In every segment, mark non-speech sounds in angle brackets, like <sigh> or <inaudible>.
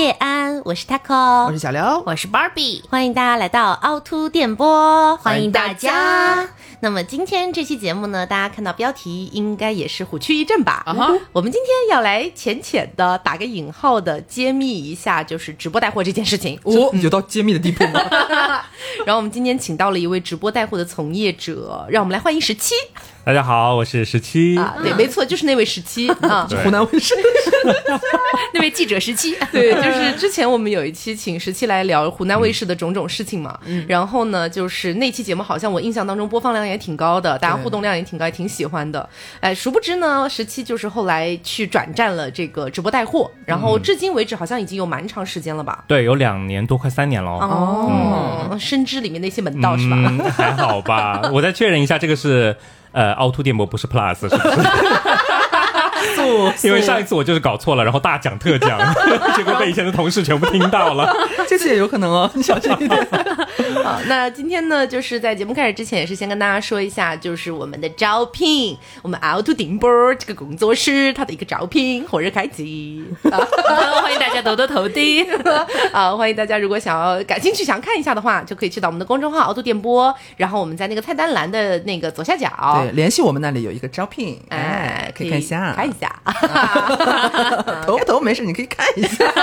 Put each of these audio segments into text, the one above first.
叶安，我是 Taco，我是小刘，我是 Barbie，欢迎大家来到凹凸电波，欢迎大家。那么今天这期节目呢，大家看到标题应该也是虎躯一震吧啊？我们今天要来浅浅的打个引号的揭秘一下，就是直播带货这件事情。哦，有到揭秘的地步吗？<laughs> 然后我们今天请到了一位直播带货的从业者，让我们来欢迎十七。大家好，我是十七啊，对，没错，就是那位十七啊，<laughs> 湖南卫视那位记者十七，<laughs> 对，就是之前我们有一期请十七来聊湖南卫视的种种事情嘛，嗯然后呢，就是那期节目好像我印象当中播放量也挺高的，大家互动量也挺高，也挺喜欢的。哎，殊不知呢，十七就是后来去转战了这个直播带货，然后至今为止好像已经有蛮长时间了吧？对，有两年多，快三年了哦。深知里面那些门道是吧？还好吧，<laughs> 我再确认一下，这个是。呃，凹凸电波不是 Plus 是不是？<laughs> <laughs> 因为上一次我就是搞错了，然后大讲特讲，<laughs> 结果被以前的同事全部听到了。<laughs> 这次也有可能哦，你小心一点。好，那今天呢，就是在节目开始之前，也是先跟大家说一下，就是我们的招聘，我们凹凸电波这个工作室它的一个招聘火热开启，欢迎大家多多投递啊！欢迎大家如果想要感兴趣想看一下的话，就可以去到我们的公众号凹凸电波，然后我们在那个菜单栏的那个左下角，对，联系我们那里有一个招聘，哎，可以看一下，看一下。投 <laughs> 不投没事，你可以看一下。<laughs>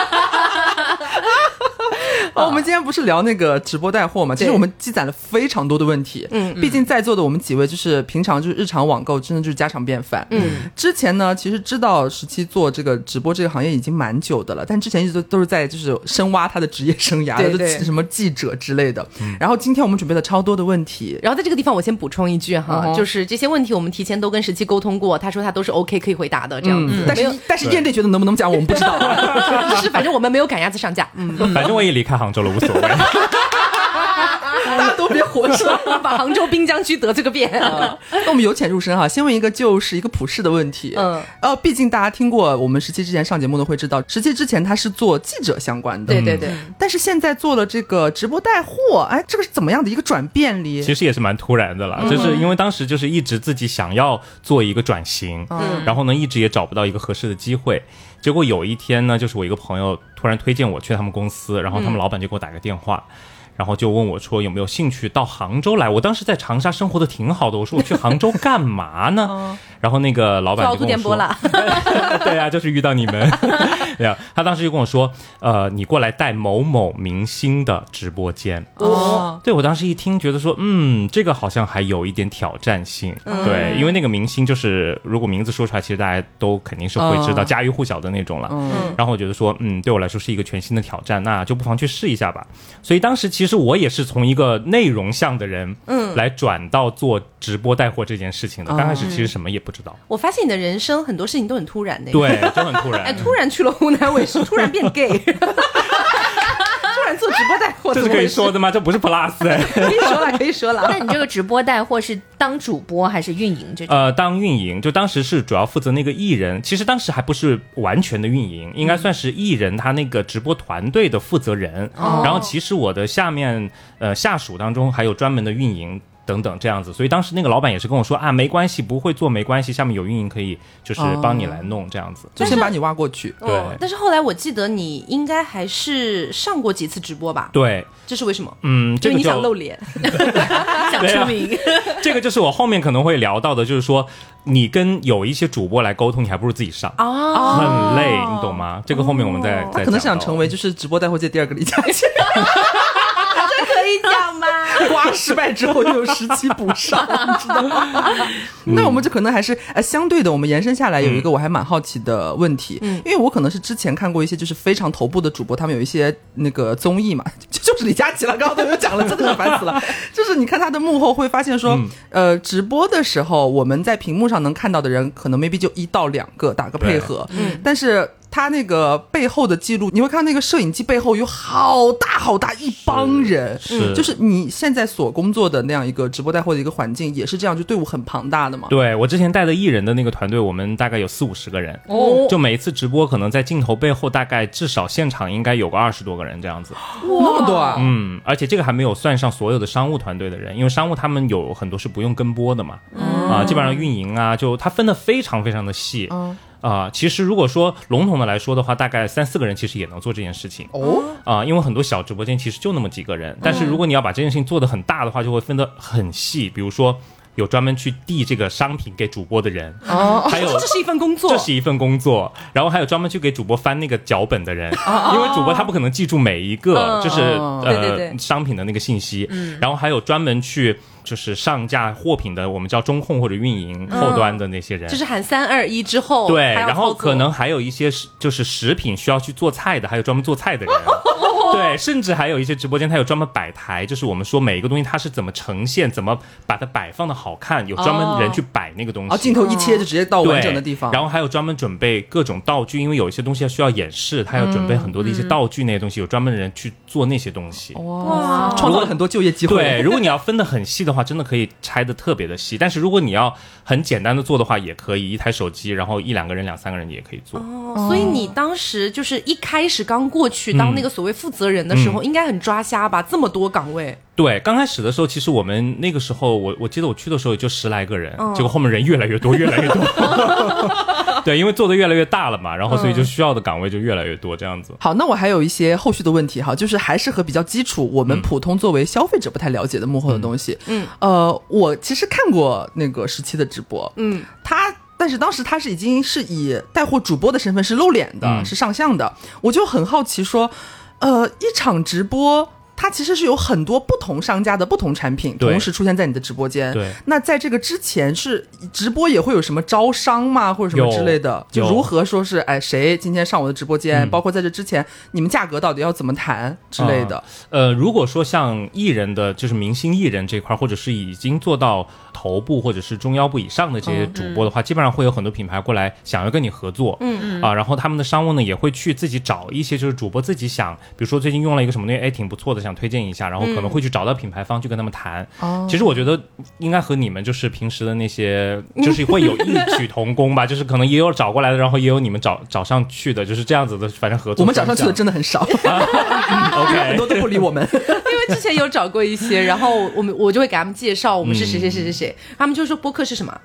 哦，我们今天不是聊那个直播带货嘛？其实我们积攒了非常多的问题。嗯，毕竟在座的我们几位就是平常就是日常网购，真的就是家常便饭。嗯，之前呢，其实知道十七做这个直播这个行业已经蛮久的了，但之前一直都都是在就是深挖他的职业生涯，对对，什么记者之类的。然后今天我们准备了超多的问题。然后在这个地方，我先补充一句哈，就是这些问题我们提前都跟十七沟通过，他说他都是 OK 可以回答的这样子。但是但是业内觉得能不能讲，我们不知道。就 <laughs> 是反正我们没有赶鸭子上架。嗯，反正我也离开杭州了，无所谓。大家都别活着，把杭州滨江区得罪个遍。那我们由浅入深哈，先问一个就是一个普世的问题。嗯，呃，毕竟大家听过我们十七之前上节目的会知道，十七之前他是做记者相关的。对对对。但是现在做了这个直播带货，哎，这个是怎么样的一个转变哩？其实也是蛮突然的了，就是因为当时就是一直自己想要做一个转型，嗯，然后呢一直也找不到一个合适的机会，结果有一天呢，就是我一个朋友突然推荐我去他们公司，然后他们老板就给我打个电话。然后就问我说有没有兴趣到杭州来？我当时在长沙生活的挺好的，我说我去杭州干嘛呢？<laughs> 然后那个老板就跟我说，<laughs> 对啊，就是遇到你们。<laughs> 对啊，他当时就跟我说，呃，你过来带某某明星的直播间。哦，对我当时一听，觉得说，嗯，这个好像还有一点挑战性。对，因为那个明星就是如果名字说出来，其实大家都肯定是会知道，家喻户晓的那种了。嗯，然后我觉得说，嗯，对我来说是一个全新的挑战，那就不妨去试一下吧。所以当时其实我也是从一个内容向的人，嗯，来转到做直播带货这件事情的。刚开始其实什么也。不知道，我发现你的人生很多事情都很突然的，对，都很突然，<laughs> 哎，突然去了湖南卫视，突然变 gay，突 <laughs> 然做直播带货，这是可以说的吗？这不是 plus，可以说了，可以说了。<laughs> 那你这个直播带货是当主播还是运营？这呃，当运营，就当时是主要负责那个艺人，其实当时还不是完全的运营，应该算是艺人他那个直播团队的负责人。然后其实我的下面呃下属当中还有专门的运营。等等这样子，所以当时那个老板也是跟我说啊，没关系，不会做没关系，下面有运营可以就是帮你来弄这样子，就先把你挖过去。对，但是后来我记得你应该还是上过几次直播吧？对，这是为什么？嗯，因为你想露脸，<laughs> <laughs> 想出名。<laughs> 这个就是我后面可能会聊到的，就是说你跟有一些主播来沟通，你还不如自己上哦，很累，你懂吗？这个后面我们再再。他可能想成为就是直播带货界第二个李佳琦。可以讲吗？<laughs> 刮失败之后就有十期补上，<laughs> 你知道吗？那我们这可能还是呃相对的，我们延伸下来有一个我还蛮好奇的问题，嗯，因为我可能是之前看过一些就是非常头部的主播，他们有一些那个综艺嘛，<laughs> 就是李佳琦了，刚刚都有讲了，真的是烦死了。就是你看他的幕后会发现说，呃，直播的时候我们在屏幕上能看到的人可能 maybe 就一到两个打个配合，嗯，但是。他那个背后的记录，你会看到那个摄影机背后有好大好大一帮人，是就是你现在所工作的那样一个直播带货的一个环境，也是这样，就队伍很庞大的嘛。对我之前带的艺人的那个团队，我们大概有四五十个人，哦，就每一次直播可能在镜头背后大概至少现场应该有个二十多个人这样子，那么多啊，嗯，而且这个还没有算上所有的商务团队的人，因为商务他们有很多是不用跟播的嘛，啊，基本上运营啊，就他分的非常非常的细。啊、其实如果说笼统的来说的话，大概三四个人其实也能做这件事情。哦，啊、因为很多小直播间其实就那么几个人，但是如果你要把这件事情做得很大的话，就会分得很细。比如说，有专门去递这个商品给主播的人，哦，还有 <laughs> 这是一份工作，这是一份工作，然后还有专门去给主播翻那个脚本的人，因为主播他不可能记住每一个嗯就是呃商品的那个信息，嗯。然后还有专门去就是上架货品的，我们叫中控或者运营后端的那些人，就是喊三二一之后，对，然后可能还有一些是就是食品需要去做菜的，还有专门做菜的人。<laughs> 对，甚至还有一些直播间，它有专门摆台，就是我们说每一个东西它是怎么呈现，怎么把它摆放的好看，有专门人去摆那个东西。哦，镜头一切就直接到完整的地方，然后还有专门准备各种道具，因为有一些东西需要演示，它要准备很多的一些道具那些东西，有专门的人去做那些东西。哇，创造了很多就业机会。对，如果你要分的很细的话，真的可以拆的特别的细。但是如果你要很简单的做的话，也可以一台手机，然后一两个人、两三个人也可以做。哦，所以你当时就是一开始刚过去当那个所谓负责人的时候，应该很抓瞎吧？这么多岗位，对，刚开始的时候，其实我们那个时候，我我记得我去的时候也就十来个人，嗯结果后面人越来越多，越来越多。<laughs> 对，因为做的越来越大了嘛，然后所以就需要的岗位就越来越多，这样子。好，那我还有一些后续的问题哈，就是还是和比较基础，我们普通作为消费者不太了解的幕后的东西。嗯，呃，我其实看过那个时期的直播，嗯，他。但是当时他是已经是以带货主播的身份是露脸的，嗯是上相的，我就很好奇说，呃，一场直播。它其实是有很多不同商家的不同产品同时出现在你的直播间。对那在这个之前是直播也会有什么招商吗，或者什么之类的？就如何说是哎谁今天上我的直播间？嗯包括在这之前你们价格到底要怎么谈之类的？呃，如果说像艺人的，就是明星艺人这块儿，或者是已经做到头部或者是中腰部以上的这些主播的话，基本上会有很多品牌过来想要跟你合作，嗯嗯啊，然后他们的商务呢也会去自己找一些就是主播自己想，比如说最近用了一个什么东西，哎，挺不错的，想推荐一下，然后可能会去找到品牌方去跟他们谈。哦其实我觉得应该和你们就是平时的那些，<laughs> 就是会有异曲同工吧，就是可能也有找过来的，然后也有你们找找上去的，就是这样子的，反正合作。我们找上去的真的很少，<laughs> <laughs> 很 OK，很多都不理我们。因为之前有找过一些，然后我们我就会给他们介绍我们是谁谁谁谁谁，他们就说播客是什么。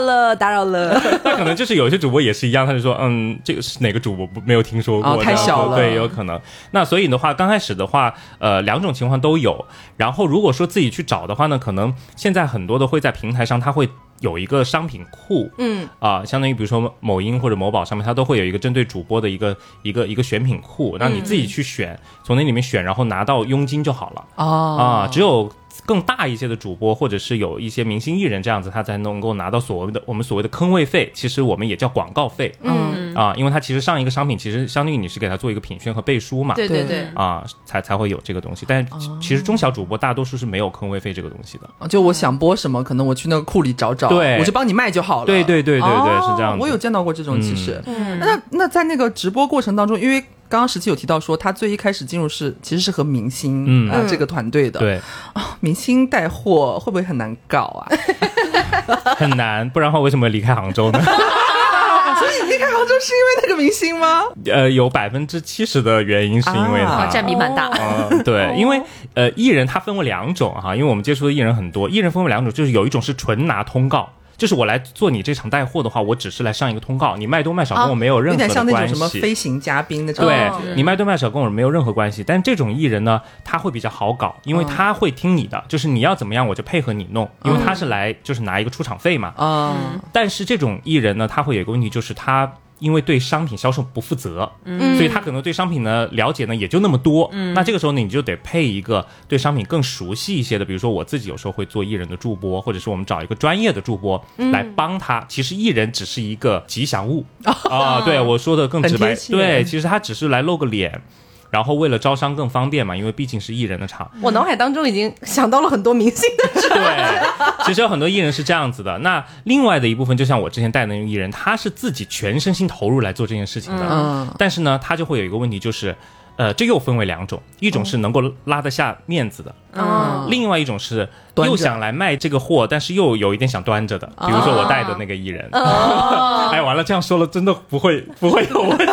了，打扰了。<laughs> 那可能就是有些主播也是一样，他就说，嗯，这个是哪个主播不没有听说过，哦太小了对，有可能。那所以的话，刚开始的话，呃，两种情况都有。然后如果说自己去找的话呢，可能现在很多的会在平台上，他会。有一个商品库，嗯啊、相当于比如说某音或者某宝上面，它都会有一个针对主播的一个一个一个选品库，让你自己去选，从那里面选，然后拿到佣金就好了。哦啊，只有更大一些的主播，或者是有一些明星艺人这样子，他才能够拿到所谓的我们所谓的坑位费，其实我们也叫广告费。嗯，啊，因为他其实上一个商品，其实相当于你是给他做一个品宣和背书嘛。对对对对，啊，才才会有这个东西，但其实中小主播大多数是没有坑位费这个东西的。就我想播什么，可能我去那个库里找找，对我就帮你卖就好了。对对对对对，哦是这样。我有见到过这种，其实。嗯那那在那个直播过程当中，因为刚刚十七有提到说，他最一开始进入是其实是和明星嗯啊、这个团队的。，对明星带货会不会很难搞啊？<laughs> 很难，不然的话为什么离开杭州呢？<laughs> 所以你离开杭州是因为那个明星吗？呃，有百分之七十的原因是因为啊他。占比蛮大。嗯，对，因为呃，艺人他分为两种哈，因为我们接触的艺人很多，艺人分为两种，就是有一种是纯拿通告，就是我来做你这场带货的话，我只是来上一个通告，你卖多卖少跟我没有任有点何的像那种什么关系。飞行嘉宾那种对。你卖多卖少跟我没有任何关系，但这种艺人呢，他会比较好搞，因为他会听你的，就是你要怎么样我就配合你弄，因为他是来就是拿一个出场费嘛。嗯、但是这种艺人呢，他会有一个问题，就是他因为对商品销售不负责，嗯所以他可能对商品的了解呢也就那么多。嗯那这个时候呢，你就得配一个对商品更熟悉一些的，比如说我自己有时候会做艺人的助播，或者是我们找一个专业的助播来帮他。其实艺人只是一个吉祥物 <laughs> 啊，对我说的更直白对，其实他只是来露个脸。然后为了招商更方便嘛，因为毕竟是艺人的场，我脑海当中已经想到了很多明星的事。对，其实有很多艺人是这样子的。那另外的一部分，就像我之前带的那个艺人，他是自己全身心投入来做这件事情的。嗯但是呢，他就会有一个问题，就是，呃，这又分为两种，一种是能够拉得下面子的，嗯另外一种是又想来卖这个货，但是又有一点想端着的。比如说我带的那个艺人，哎，完了，这样说了真的不会不会有问题。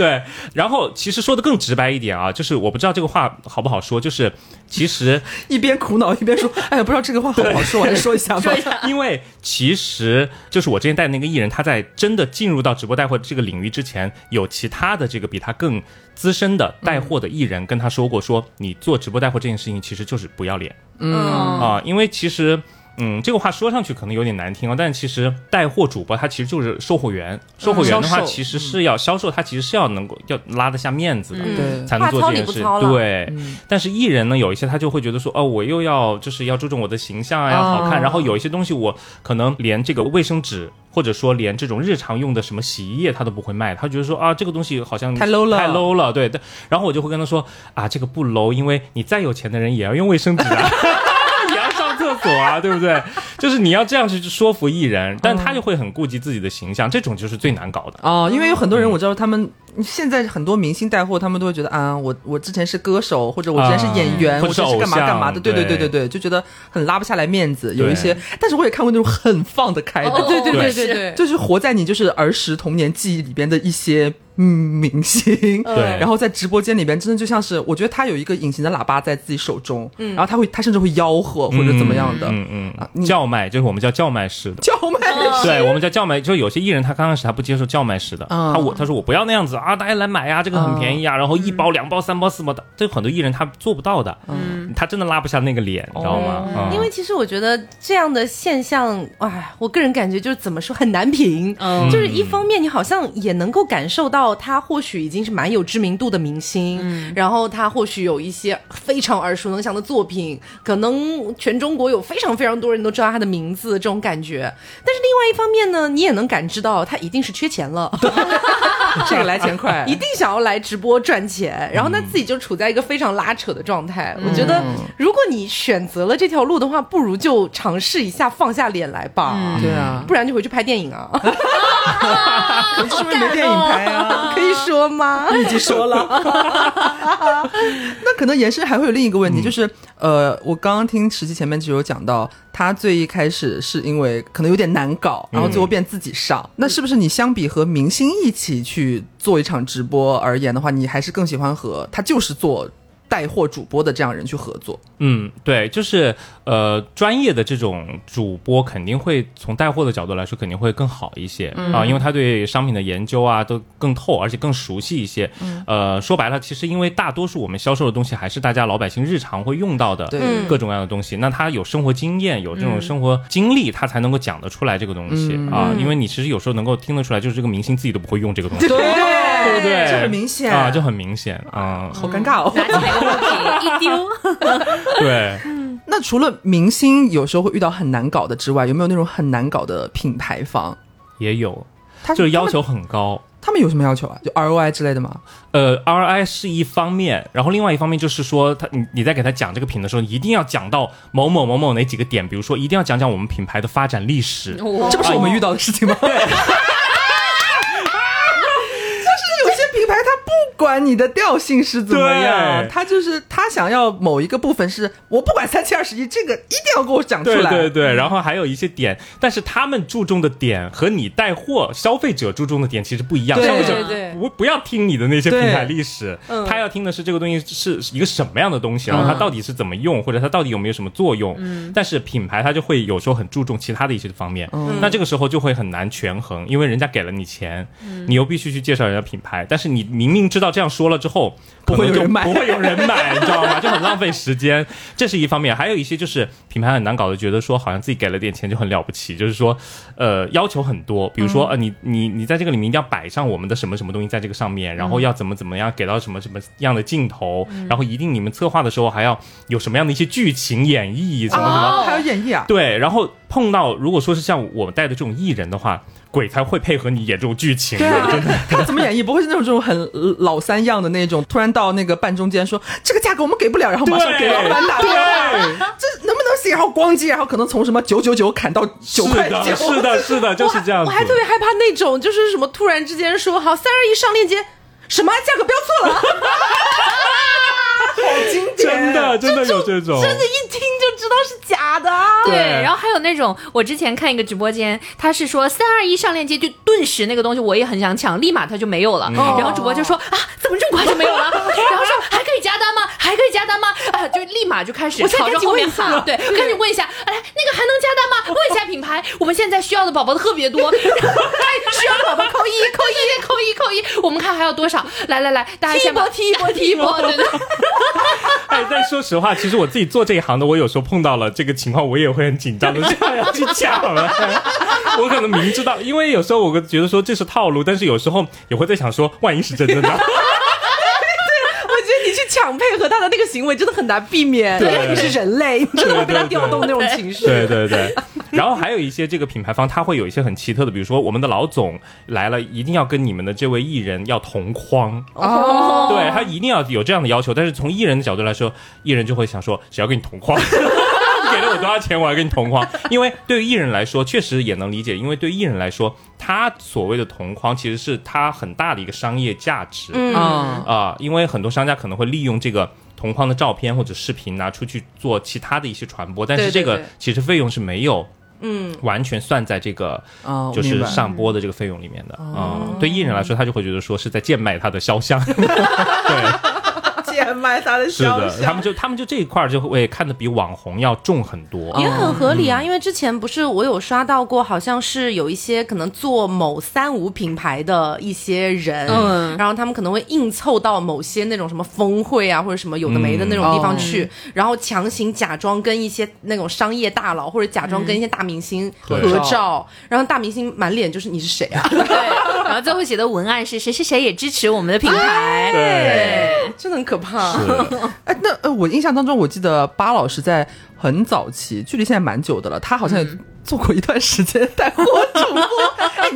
<laughs> 对，然后其实说的更直白一点啊，就是我不知道这个话好不好说，就是其实 <laughs> 一边苦恼一边说，哎呀，不知道这个话好不好说，我还是说一下吧。<laughs> 因为其实就是我之前带的那个艺人，他在真的进入到直播带货这个领域之前，有其他的这个比他更资深的带货的艺人跟他说过，说你做直播带货这件事情其实就是不要脸嗯啊，因为其实。嗯，这个话说上去可能有点难听哦，但其实带货主播他其实就是售货员，售货员的话其实是要销售，他其实是要能够要拉得下面子的，对才能做这件事对，但是艺人呢，有一些他就会觉得说，哦，我又要就是要注重我的形象啊，要好看，哦然后有一些东西我可能连这个卫生纸。或者说连这种日常用的什么洗衣液他都不会卖，他觉得说啊这个东西好像太 low 了太 low 了，对对。然后我就会跟他说啊这个不 low，因为你再有钱的人也要用卫生纸啊。<laughs> 也要上厕所啊，对不对？就是你要这样去说服艺人，但他就会很顾及自己的形象，这种就是最难搞的。哦，因为有很多人我知道，他们现在很多明星带货，他们都会觉得啊，我我之前是歌手，或者我之前是演员，啊我之前是干嘛干嘛的，对。对对对对，就觉得很拉不下来面子。有一些，但是我也看过那种很放得开的，哦对对对对对对，就是活在你就是儿时童年记忆里边的一些嗯明星，对。然后在直播间里边，真的就像是我觉得他有一个隐形的喇叭在自己手中，嗯。然后他会他甚至会吆喝或者怎么样的，嗯嗯叫卖就是我们叫叫卖式的。叫卖对，我们叫叫卖，就有些艺人他刚开始他不接受叫卖式的，嗯。他我他说我不要那样子啊，大家来买呀，这个很便宜啊，然后一包、两包、三包、四包的，这很多艺人他做不到的，嗯，他真的拉不下那个脸，你知道吗？嗯因为其实我觉得这样的现象，哎，我个人感觉就是怎么说很难评。嗯就是一方面你好像也能够感受到他或许已经是蛮有知名度的明星，然后他或许有一些非常耳熟能详的作品，可能全中国有非常非常多人都知道他的名字，这种感觉。但是另外一方面呢，你也能感知到他一定是缺钱了。<laughs> 这个来钱快，<laughs> 一定想要来直播赚钱，然后那自己就处在一个非常拉扯的状态。我觉得，如果你选择了这条路的话，不如就尝试一下放下脸来吧，对啊，不然就回去拍电影啊，<laughs> 可是不是没电影拍啊？可以说吗？你已经说了。<laughs> 那可能延伸还会有另一个问题，就是呃，我刚刚听实际前面就有讲到，他最一开始是因为可能有点难搞，然后最后变自己上。那是不是你相比和明星一起去做一场直播而言的话，你还是更喜欢和他就是做带货主播的这样人去合作？嗯，对，就是呃，专业的这种主播肯定会从带货的角度来说，肯定会更好一些、啊，因为他对商品的研究啊都更透，而且更熟悉一些。呃，说白了，其实因为大多数我们销售的东西还是大家老百姓日常会用到的嗯各种各样的东西，那他有生活经验，有这种生活经历，他才能够讲得出来这个东西、啊。因为你其实有时候能够听得出来，就是这个明星自己都不会用这个东西，对对不对？就很明显啊，就很明显啊，好尴尬哦。拿起来个物品一丢，<laughs> 对。那除了明星有时候会遇到很难搞的之外，有没有那种很难搞的品牌方？也有，他就是要求很高。他们有什么要求啊？就 ROI 之类的吗？呃，ROI 是一方面，然后另外一方面就是说，他你你在给他讲这个品的时候，一定要讲到某某某某哪几个点，比如说一定要讲讲我们品牌的发展历史。这不是我们遇到的事情吗？<laughs> <laughs> 对，就是有些品牌它不管你的调性是怎么样，对。它就是他想要某一个部分是我不管三七二十一，这个一定要给我讲出来。对对对，然后还有一些点，但是他们注重的点和你带货消费者注重的点其实不一样。对。消费者对对不不要听你的那些品对。牌历史，嗯。他要听的是这个东西是是一个什么样的东西，然后它到底是怎么用，或者它到底有没有什么作用。但是品牌它就会有时候很注重其他的一些方面，那这个时候就会很难权衡，因为人家给了你钱，你又必须去介绍人家品牌，但是你明明知道这样说了之后，不会有人买不会有人买，<laughs> 你知道吗？就很浪费时间，这是一方面。还有一些就是品牌很难搞的，觉得说好像自己给了点钱就很了不起，就是说，呃，要求很多，比如说呃，你你你在这个里面一定要摆上我们的什么什么东西在这个上面，然后要怎么怎么样给到什么什么样的镜头，然后一定你们策划的时候还要有什么样的一些剧情演绎，什么什么。哦，还有演绎啊。对，然后碰到如果说是像我们带的这种艺人的话，鬼才会配合你演这种剧情的，对啊真的。，他怎么演绎？不会是那种这种很呃老三样的那种，突然到那个半中间说这个价格我们给不了，然后马上给老板打电话，对，这能不能行？然后咣叽，然后可能从什么九九九砍到九块九，是的，是的，就是这样子。我还特别害怕那种，就是什么突然之间说好三二一上链接，什么价格标错了，好经典，真的真的有这种，真的，一听就知道是假的啊。对，然后还有那种，我之前看一个直播间，他是说三二一上链接，就顿时那个东西我也很想抢，立马它就没有了。然后主播就说啊，怎么这么快就没有了？<laughs> 然后说还可以加单吗？还可以加单吗？啊，就立马就开始朝着后面喊，对，赶紧问一下，哎，那个还能加单吗？<laughs> 问一下品牌，我们现在需要的宝宝特别多，<laughs> 需要的宝宝扣一扣一扣一扣一，我们看还有多少？来来来，大家先踢一波踢一波踢一波，对对。<laughs> 哎，但说实话，其实我自己做这一行的，我有时候碰到了这个情况，我也会很紧张的，<laughs> 想要去抢了。我可能明知道，因为有时候我觉得说这是套路，但是有时候也会在想说，万一是真的呢？配合他的那个行为真的很难避免，对你是人类，真的会被他调动那种情绪。对对对，然后还有一些这个品牌方，他会有一些很奇特的，比如说我们的老总来了，一定要跟你们的这位艺人要同框，哦，对他一定要有这样的要求。但是从艺人的角度来说，艺人就会想说，只要跟你同框。你给了我多少钱，我还跟你同框。<laughs> 因为对于艺人来说，确实也能理解，因为对于艺人来说，他所谓的同框其实是他很大的一个商业价值。嗯。啊，啊，因为很多商家可能会利用这个同框的照片或者视频拿出去做其他的一些传播，但是这个其实费用是没有嗯，完全算在这个哦就是上播的这个费用里面的。啊、对艺人来说，他就会觉得说是在贱卖他的肖像，<laughs> 对，贱卖他的是的，他们就他们就这一块儿就会看得比网红要重很多。也很合理啊，因为之前不是我有刷到过，好像是有一些可能做某三无品牌的一些人，嗯。然后他们可能会硬凑到某些那种什么峰会啊，或者什么有的没的那种地方去，然后强行假装跟一些那种商业大佬或者假装跟一些大明星合对。照，然后大明星满脸就是你是谁啊？对，然后最后写的文案是谁谁谁也支持我们的品牌，对，真的很可怕。是。<laughs> 哎，那呃，我印象当中，我记得巴老师在很早期，距离现在蛮久的了，他好像也做过一段时间带货主播。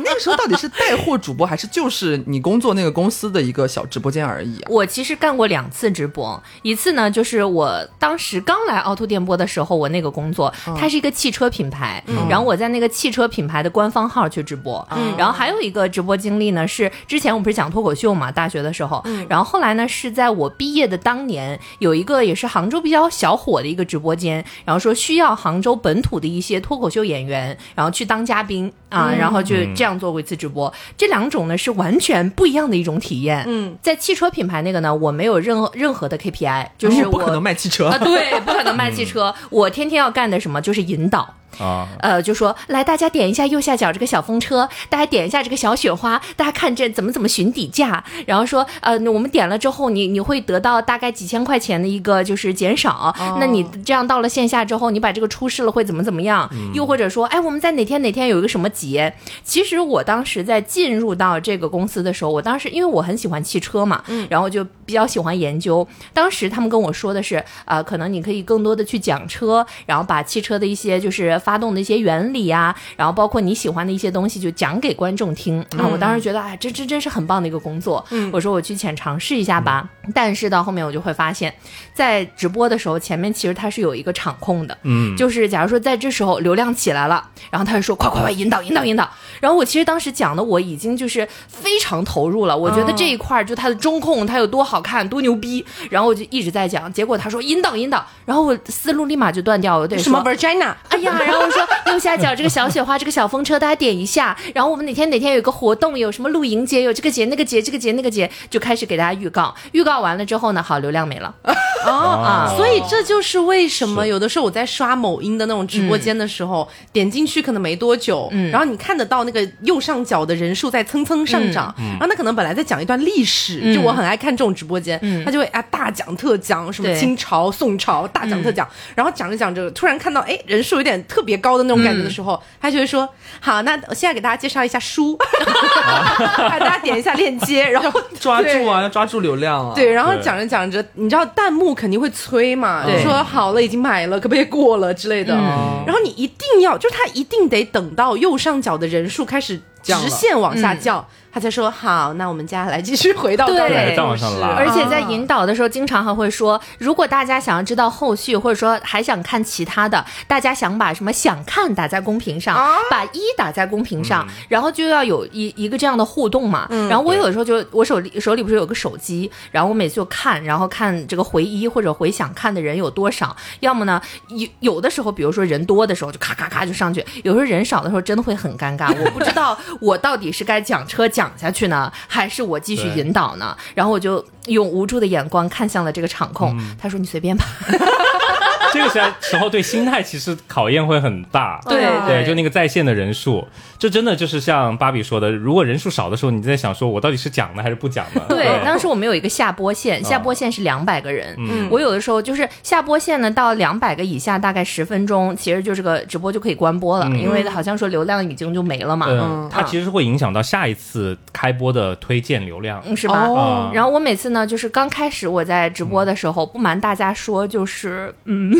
那个时候到底是带货主播，还是就是你工作那个公司的一个小直播间而已啊？我其实干过两次直播，一次呢就是我当时刚来凹凸电波的时候，我那个工作，它是一个汽车品牌，然后我在那个汽车品牌的官方号去直播，然后还有一个直播经历呢是之前我不是讲脱口秀嘛，大学的时候，然后后来呢是在我毕业的当年，有一个也是杭州比较小火的一个直播间，然后说需要杭州本土的一些脱口秀演员，然后去当嘉宾啊，然后就这样做过一次直播，这两种呢是完全不一样的一种体验，嗯，在汽车品牌那个呢，我没有任何任何的 KPI，就是我哦不可能卖汽车啊，对，不可能卖汽车。<laughs> 我天天要干的什么就是引导。啊，呃，就说来，大家点一下右下角这个小风车，大家点一下这个小雪花，大家看这怎么怎么寻底价，然后说，呃，我们点了之后，你你会得到大概几千块钱的一个就是减少，那你这样到了线下之后，你把这个出示了会怎么怎么样？又或者说，哎，我们在哪天哪天有一个什么节？其实我当时在进入到这个公司的时候，我当时因为我很喜欢汽车嘛，然后就比较喜欢研究。当时他们跟我说的是，呃，可能你可以更多的去讲车，然后把汽车的一些就是发动的一些原理啊，然后包括你喜欢的一些东西，就讲给观众听啊。我当时觉得，哎，这这真是很棒的一个工作。我说我去浅尝试一下吧。但是到后面我就会发现，在直播的时候，前面其实它是有一个场控的，嗯，就是假如说在这时候流量起来了，然后他就说快快快引导引导引导，然后我其实当时讲的我已经就是非常投入了，我觉得这一块儿就它的中控它有多好看多牛逼，然后我就一直在讲，结果他说引导引导，然后我思路立马就断掉了，什么 Virginia？哎呀，然 <laughs> 后我说右下角这个小雪花，这个小风车，大家点一下。然后我们哪天哪天有一个活动，有什么露营节，有这个节那个节，这个节那个节，就开始给大家预告。预告完了之后呢，好，流量没了。<laughs> 哦啊所以这就是为什么有的时候我在刷某音的那种直播间的时候，点进去可能没多久，嗯然后你看得到那个右上角的人数在蹭蹭上涨，然后他可能本来在讲一段历史，嗯就我很爱看这种直播间，嗯他就会啊大讲特讲什么清朝、宋朝大讲特讲，然后讲着讲着突然看到哎人数有点特别高的那种感觉的时候，他就会说好，那我现在给大家介绍一下书，<laughs> 大家点一下链接，然后抓住啊，要抓住流量啊。对，然后讲着讲着，你知道弹幕肯定会催嘛，就说好了，已经买了，可不可以过了之类的。嗯。然后你一定要，就是他一定得等到右上角的人数开始直线往下降，他才说好，那我们接下来继续回到对。刚才的故事。再往上拉。而且在啊引导的时候，经常还会说，如果大家想要知道后续，或者说还想看其他的，大家想把什么想看打在公屏上，啊把一打在公屏上，然后就要有一一个这样的互动嘛。然后我有的时候就我手里手里不是有个手机，然后我每次就看，然后看这个回一或者回想看的人有多少，要么呢有有的时候，比如说人多的时候就咔咔咔就上去，有时候人少的时候真的会很尴尬，我不知道我到底是该讲车讲下去呢，还是我继续引导呢？然后我就用无助的眼光看向了这个场控，他说：“你随便吧。<laughs> 这个时候时候对心态其实考验会很大。对对，就那个在线的人数，这真的就是像芭比说的，如果人数少的时候，你在想说我到底是讲呢还是不讲呢？对，当时我们有一个下播线，下播线是两百个人。嗯我有的时候就是下播线呢，到两百个以下，大概十分钟，其实就是个直播就可以关播了，嗯因为好像说流量已经就没了嘛。嗯，它其实会影响到下一次开播的推荐流量。嗯，是吧？哦然后我每次呢，就是刚开始我在直播的时候，不瞒大家说，就是嗯，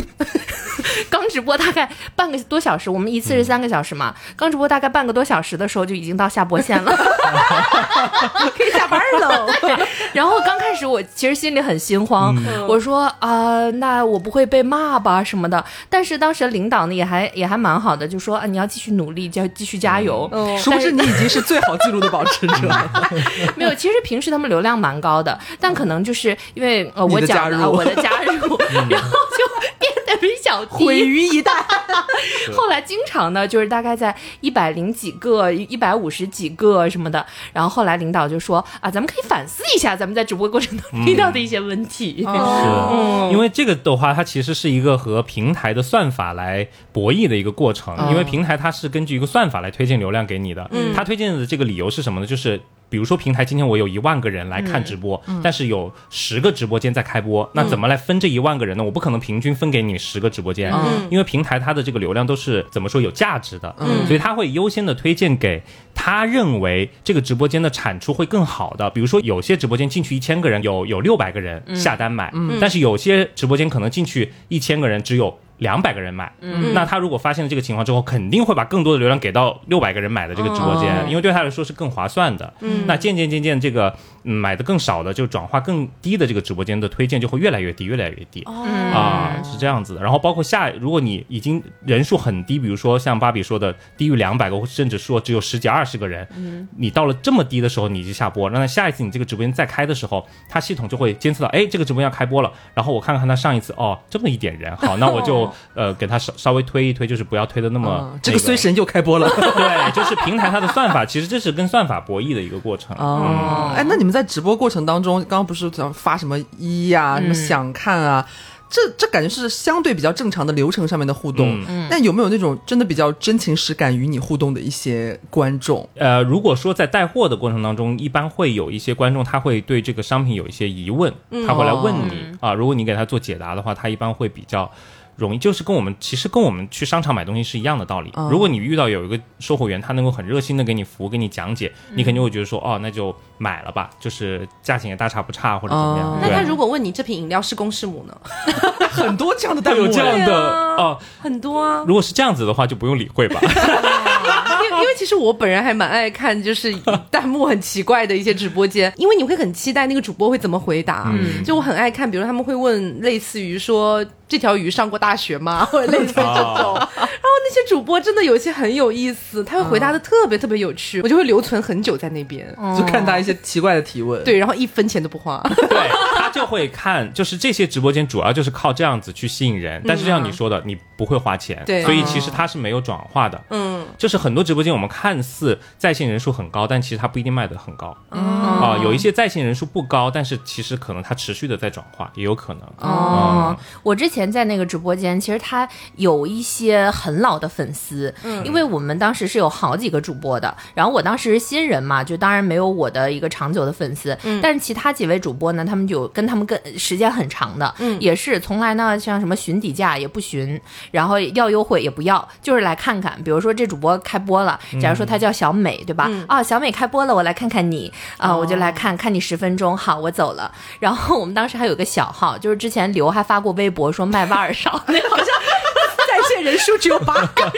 <laughs> 刚直播大概半个多小时，我们一次是三个小时嘛，刚直播大概半个多小时的时候，就已经到下播线了。<laughs> 可以下班喽。<laughs> 然后刚开始我其实心里很心慌，嗯我说啊、那我不会被骂吧什么的。但是当时领导呢也还也还蛮好的，就说啊你要继续努力，就要继续加油。嗯殊不知你已经是最好记录的保持者了。没有，其实平时他们流量蛮高的，但可能就是因为呃我的加入讲的啊我的加入，然后就变得比较毁。于一旦。后来经常呢，就是大概在一百零几个、一百五十几个什么的。然后后来领导就说啊，咱们可以反思一下咱们在直播过程中遇到的一些问题。<laughs> 是，因为这个的话，它其实是一个和平台的算法来博弈的一个过程。因为平台它是根据一个算法来推荐流量给你的，它推荐的这个理由是什么呢？就是。比如说，平台今天我有一万个人来看直播，但是有十个直播间在开播，那怎么来分这一万个人呢？我不可能平均分给你十个直播间，因为平台它的这个流量都是怎么说有价值的，所以它会优先的推荐给他认为这个直播间的产出会更好的。比如说，有些直播间进去一千个人，有有六百个人下单买，但是有些直播间可能进去一千个人只有。两百个人买，那他如果发现了这个情况之后，肯定会把更多的流量给到六百个人买的这个直播间，因为对他来说是更划算的。那渐渐渐渐，这个、嗯买的更少的，就转化更低的这个直播间的推荐就会越来越低，越来越低。啊，是这样子。的。然后包括下，如果你已经人数很低，比如说像芭比说的低于两百个，甚至说只有十几二十个人，你到了这么低的时候你就下播，那下一次你这个直播间再开的时候，它系统就会监测到，哎，这个直播间要开播了，然后我看看他上一次，哦，这么一点人，好，那我就呃给它稍稍微推一推，就是不要推的那么、嗯这个衰神又开播了。<laughs> 对，就是平台它的算法，其实这是跟算法博弈的一个过程。<laughs> 哦，哎，那你们在直播过程当中，刚刚不是讲发什么一呀、什么想看啊？这这感觉是相对比较正常的流程上面的互动，嗯但有没有那种真的比较真情实感与你互动的一些观众？呃，如果说在带货的过程当中，一般会有一些观众他会对这个商品有一些疑问，他会来问你、啊，如果你给他做解答的话，他一般会比较。容易就是跟我们其实跟我们去商场买东西是一样的道理。如果你遇到有一个售货员，他能够很热心的给你服务、给你讲解，你肯定会觉得说，哦，那就买了吧，就是价钱也大差不差或者怎么样。哦那他如果问你这瓶饮料是公是母呢？<laughs> 很多这样的 <laughs> 弹会幕，有这样的哦，很多啊，如果是这样子的话，就不用理会吧。<laughs> 因为因为其实我本人还蛮爱看，就是弹幕很奇怪的一些直播间，因为你会很期待那个主播会怎么回答。就我很爱看，比如他们会问类似于说这条鱼上过大学吗，<laughs> 或者类似于这种。然后那些主播真的有些很有意思，他会回答的特别特别有趣，我就会留存很久在那边。就看他一些奇怪的提问。，对，然后一分钱都不花。<laughs> <laughs> 对他就会看，就是这些直播间主要就是靠这样子去吸引人，但是像你说的，你不会花钱，对所以其实它是没有转化的。嗯，就是很多直播间我们看似在线人数很高，但其实它不一定卖的很高。啊、有一些在线人数不高，但是其实可能它持续的在转化，也有可能。哦，我之前在那个直播间，其实他有一些很老的粉丝，嗯。因为我们当时是有好几个主播的，然后我当时是新人嘛，就当然没有我的一个长久的粉丝，嗯。但是其他几位主播呢，他们就跟他们跟时间很长的，嗯。也是从来呢像什么询底价也不询，然后要优惠也不要，就是来看看，比如说这主播开播了，假如说他叫小美，对吧？啊，小美开播了，我来看看你啊，我就来看看你十分钟，好，我走了。然后我们当时还有个小号，就是之前刘还发过微博说卖挖耳勺，那好像 <laughs> 在线人数只有八个人，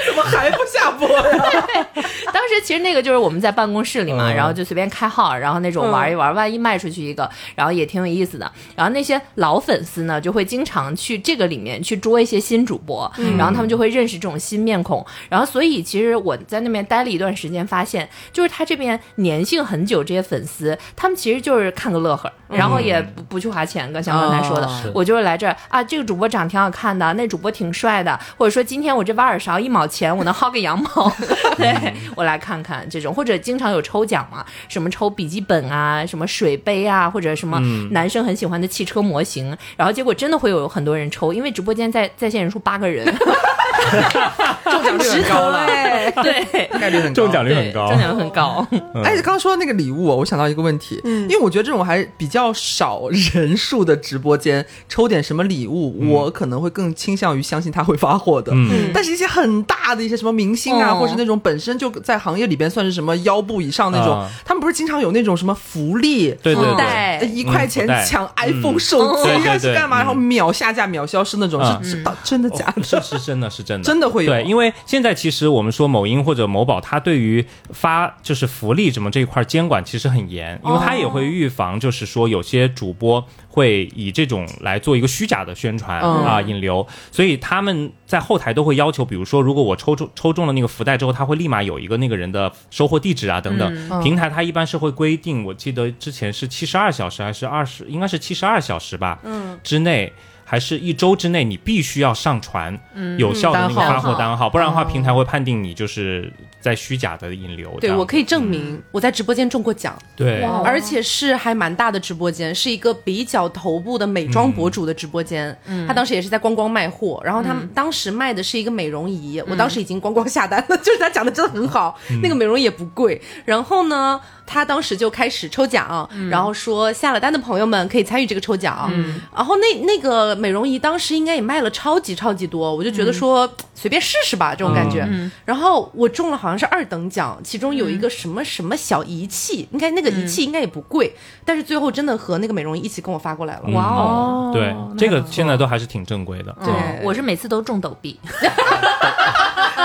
<laughs> 怎么还不下播呀？<laughs> 当时其实那个就是我们在办公室里嘛，嗯然后就随便开号，然后那种玩一玩，万一卖出去一个，然后也挺有意思的。然后那些老粉丝呢，就会经常去这个里面去捉一些新主播，然后他们就会认识这种新面孔。然后所以其实我在那边待了一段时间，发现就是他这边粘性很久这些粉丝，他们其实就是看个乐呵，然后也不不去花钱，跟像刚才说的，哦我就是来这儿啊，这个主播长挺好看的，那主播挺帅的，或者说今天我这挖耳勺一毛钱，我能薅个羊毛，<laughs> 对我来看看这种，或者经常有抽奖嘛，什么抽笔记本啊，什么水杯啊，或者什么男生很喜欢的汽车模型，然后结果真的会有很多人抽，因为直播间在在线人数八个人，<laughs> <laughs> 中奖率很高了，哎，对，概率很高。中奖率很高。中。奖很高，哎，刚刚说到那个礼物，我想到一个问题，因为我觉得这种还比较少人数的直播间抽点什么礼物，我可能会更倾向于相信他会发货的。嗯。但是一些很大的一些什么明星啊，嗯或是那种本身就在行业里边算是什么腰部以上那种，啊他们不是经常有那种什么福利？对对对，一块钱抢嗯。iPhone 手机啊，对对对。是干嘛？嗯然后秒下架、秒消失那种，嗯。是是真的假的？是的？是真的。是真的，真的会有。对，因为现在其实我们说某音或者某宝，它对于发就是福利什么这一块监管其实很严，因为它也会预防，就是说有些主播会以这种来做一个虚假的宣传、嗯。啊引流，所以他们在后台都会要求，比如说如果我抽中抽中了那个福袋之后，他会立马有一个那个人的收货地址啊等等，嗯。平台它一般是会规定，我记得之前是七十二小时还是二十，应该是七十二小时吧，嗯，之内。还是一周之内，你必须要上传有效的那个发货单号，不然的话，平台会判定你就是在虚假的引流。对我可以证明我在直播间中过奖，对。哇。而且是还蛮大的直播间，是一个比较头部的美妆博主的直播间。嗯，他当时也是在光光卖货，然后他们当时卖的是一个美容仪，我当时已经光光下单了，就是他讲的真的很好，那个美容仪也不贵。然后呢，他当时就开始抽奖，然后说下了单的朋友们可以参与这个抽奖。嗯，然后那那个美容仪当时应该也卖了超级超级多，我就觉得说、随便试试吧这种感觉。然后我中了好像是二等奖，其中有一个什么什么小仪器，应该那个仪器应该也不贵，但是最后真的和那个美容仪一起跟我发过来了。哇哦，对，这个现在都还是挺正规的。对嗯我是每次都中抖币，<laughs>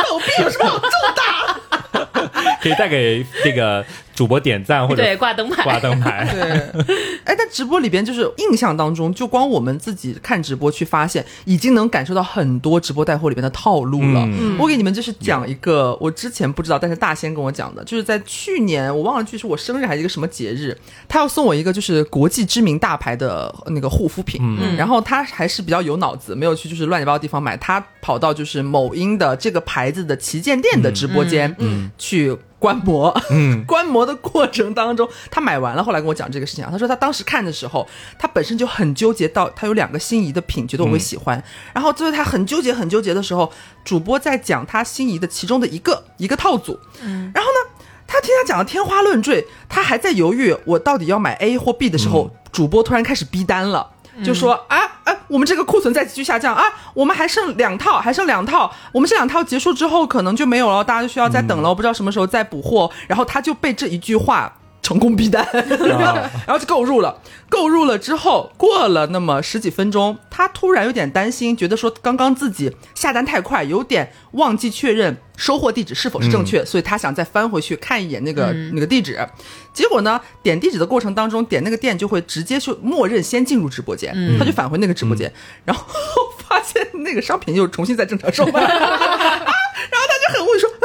抖币有什么好重大？可以再给这个主播点赞或者对，挂灯牌，挂灯牌。<laughs> 对，哎，但直播里边就是印象当中，就光我们自己看直播去发现，已经能感受到很多直播带货里边的套路了。嗯。我给你们就是讲一个，我之前不知道，但是大仙跟我讲的，就是在去年我忘了具体是我生日还是一个什么节日，他要送我一个就是国际知名大牌的那个护肤品，嗯。然后他还是比较有脑子，没有去就是乱七八糟地方买，他跑到就是某音的这个牌子的旗舰店的直播间，嗯，去。观摩，嗯 <laughs> 观摩的过程当中，他买完了，后来跟我讲这个事情啊。他说他当时看的时候，他本身就很纠结到，他有两个心仪的品，觉得我会喜欢。然后最后他很纠结、很纠结的时候，主播在讲他心仪的其中的一个一个套组，嗯，然后呢，他听他讲的天花乱坠，他还在犹豫我到底要买 A 或 B 的时候，主播突然开始逼单了。就说啊啊，我们这个库存在急剧下降啊，我们还剩两套，还剩两套，我们这两套结束之后可能就没有了，大家就需要再等了，我不知道什么时候再补货。然后他就被这一句话成功逼单，<laughs> 然后就购入了。购入了之后，过了那么十几分钟，他突然有点担心，觉得说刚刚自己下单太快，有点忘记确认收货地址是否是正确，所以他想再翻回去看一眼那个、那个地址。结果呢，点地址的过程当中，点那个店就会直接去默认先进入直播间，他就返回那个直播间，然后发现那个商品又重新在正常售卖。<laughs> 然后他就很无语说：“啊，不是说已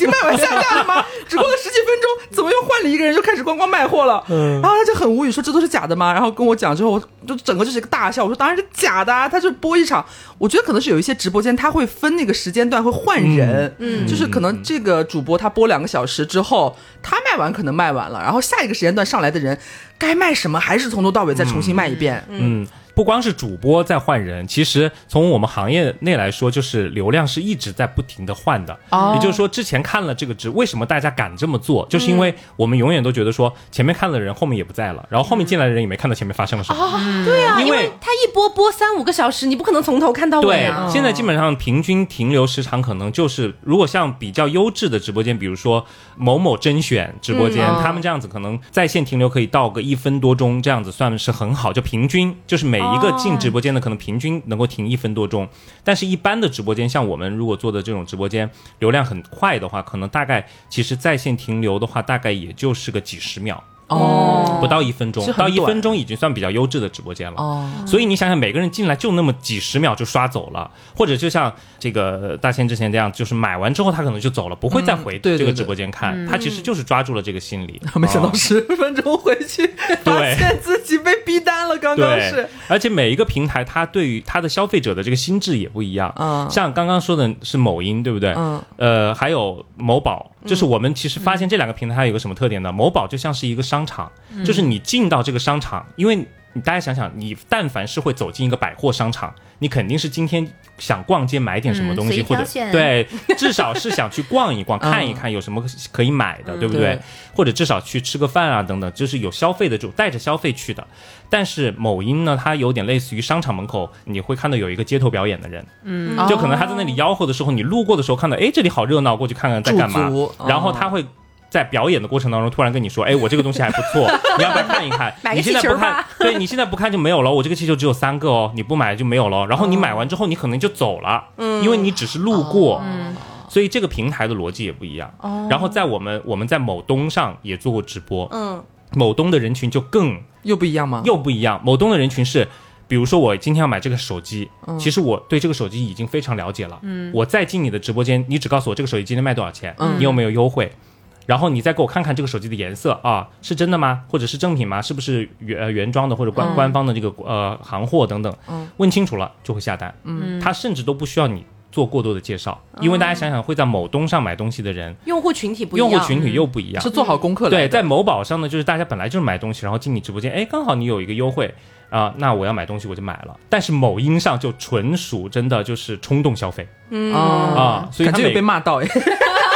经卖完下架了吗？<laughs> 只过了十几分钟，怎么又换了一个人就开始光光卖货了？”然后他就很无语说：“这都是假的吗？”然后跟我讲之后，我就整个就是一个大笑。我说：“当然是假的啊！他就播一场，我觉得可能是有一些直播间他会分那个时间段会换人，嗯，就是可能这个主播他播两个小时之后，他卖完可能卖完了，然后下一个时间段上来的人该卖什么还是从头到尾再重新卖一遍。嗯，不光是主播在换人，其实从我们行业内来说，就是流量是一直在不停的换的。哦也就是说，之前看了这个值，为什么大家敢这么做？就是因为我们永远都觉得说，前面看了人后面也不在了，然后后面进来的人也没看到前面发生了什么。对啊，因因为为他一播播三五个小时，你不可能从头看到尾对啊。，现在基本上平均停留时长可能就是，如果像比较优质的直播间，比如说某某甄选直播间，嗯他们这样子可能在线停留可以到个一分多钟，这样子算是很好，就平均就是每一个进直播间的可能平均能够停一分多钟，但是一般的直播间，像我们如果做的这种直播间，流量很快的话，可能大概其实在线停留的话，大概也就是个几十秒。哦，不到一分钟到一分钟已经算比较优质的直播间了。哦，所以你想想，每个人进来就那么几十秒就刷走了，或者就像这个大仙之前这样，就是买完之后他可能就走了，不会再回这个直播间看，他其实就是抓住了这个心理。<laughs> 没想到哦十分钟回去，<laughs> 发现自己被逼单了，刚刚是，，而且每一个平台它对于它的消费者的这个心智也不一样。嗯。像刚刚说的是某音，对不对？嗯，呃，还有某宝，就是我们其实发现这两个平台它有个什么特点呢？某宝就像是一个商场，就是你进到这个商场，因为你大家想想，你但凡是会走进一个百货商场，你肯定是今天想逛街买点什么东西，嗯或者对，至少是想去逛一逛、<laughs> 看一看有什么可以买的，对不对？对？或者至少去吃个饭啊等等，就是有消费的这种带着消费去的。但是某音呢，它有点类似于商场门口你会看到有一个街头表演的人，嗯。就可能他在那里吆喝的时候，你路过的时候看到，哎，这里好热闹，过去看看在干嘛。哦。然后他会在表演的过程当中突然跟你说，哎，我这个东西还不错，<laughs> 你要不要看一看？你现在不看对你现在不看就没有了。我这个气球只有三个哦，你不买就没有了。然后你买完之后，你可能就走了，嗯因为你只是路过。所以这个平台的逻辑也不一样。然后在我们我们在某东上也做过直播，嗯，某东的人群就更又不一样吗？又不一样。某东的人群是，比如说我今天要买这个手机，嗯其实我对这个手机已经非常了解了。嗯，我再进你的直播间，你只告诉我这个手机今天卖多少钱，嗯你有没有优惠？然后你再给我看看这个手机的颜色啊，是真的吗？或者是正品吗？是不是原呃原装的或者官、嗯官方的这个呃行货等等？嗯问清楚了就会下单。嗯，他甚至都不需要你做过多的介绍，因为大家想想会在某东上买东西的人，用户群体不一样，用户群体又不一样。是做好功课的对，在某宝上呢，就是大家本来就是买东西，然后进你直播间，哎，刚好你有一个优惠啊、那我要买东西我就买了。但是某音上就纯属真的就是冲动消费嗯啊啊，所以他每感觉有被骂到哎，<laughs>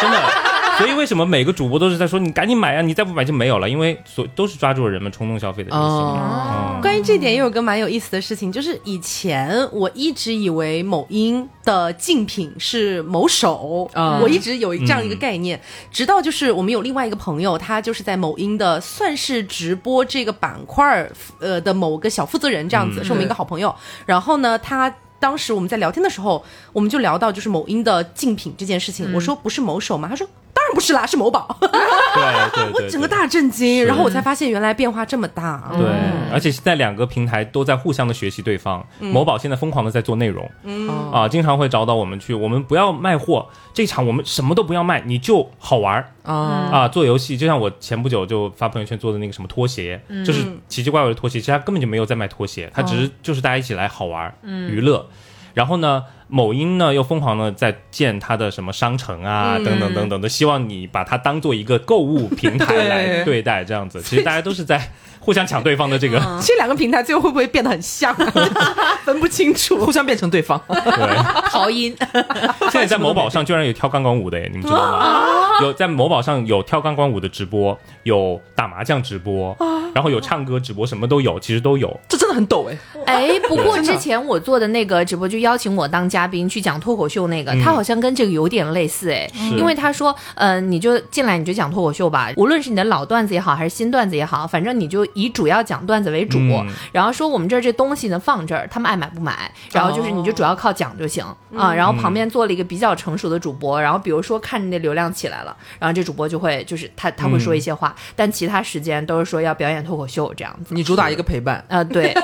真的。<laughs> 所以为什么每个主播都是在说你赶紧买啊，你再不买就没有了？因为所都是抓住了人们冲动消费的这个心理。哦嗯关于这点，也有个蛮有意思的事情，就是以前我一直以为某音的竞品是某手，嗯我一直有这样一个概念，直到就是我们有另外一个朋友，他就是在某音的算是直播这个板块儿呃的某个小负责人这样子，嗯是我们一个好朋友。然后呢，他。当时我们在聊天的时候，我们就聊到就是某音的竞品这件事情。我说不是某手吗？他说当然不是啦，是某宝。对对 <laughs> 对，我整个大震惊，然后我才发现原来变化这么大。对，而且现在两个平台都在互相的学习对方。某宝现在疯狂的在做内容，嗯啊，经常会找到我们去，我们不要卖货，这场我们什么都不要卖，你就好玩儿啊，啊，做游戏。就像我前不久就发朋友圈做的那个什么拖鞋，就是奇奇怪怪的拖鞋，其实他根本就没有在卖拖鞋，他只是就是大家一起来好玩儿、娱乐。然后呢，某音呢又疯狂的在建它的什么商城啊，等等等等的，希望你把它当做一个购物平台来 <laughs> 对待，这样子。其实大家都是在互相抢对方的这个，这两个平台最后会不会变得很像、啊？<laughs> 分不清楚。互相变成对方，对。豪音，现在在某宝上居然有跳钢管舞的耶，你们知道吗？有在某宝上有跳钢管舞的直播，有打麻将直播，然后有唱歌直播，什么都有，其实都有。这真的很抖哎，哎，不过之前我做的那个直播就邀请我当嘉宾去讲脱口秀那个，他好像跟这个有点类似哎，因为他说，呃，你就进来你就讲脱口秀吧，无论是你的老段子也好，还是新段子也好，反正你就以主要讲段子为主，嗯。然后说我们这儿这东西呢放这儿，他们爱买不买，然后就是你就主要靠讲就行、啊，然后旁边做了一个比较成熟的主播，然后比如说看着那流量起来了，然后这主播就会就是他他会说一些话，但其他时间都是说要表演脱口秀这样子，你主打一个陪伴，呃，<laughs> 对，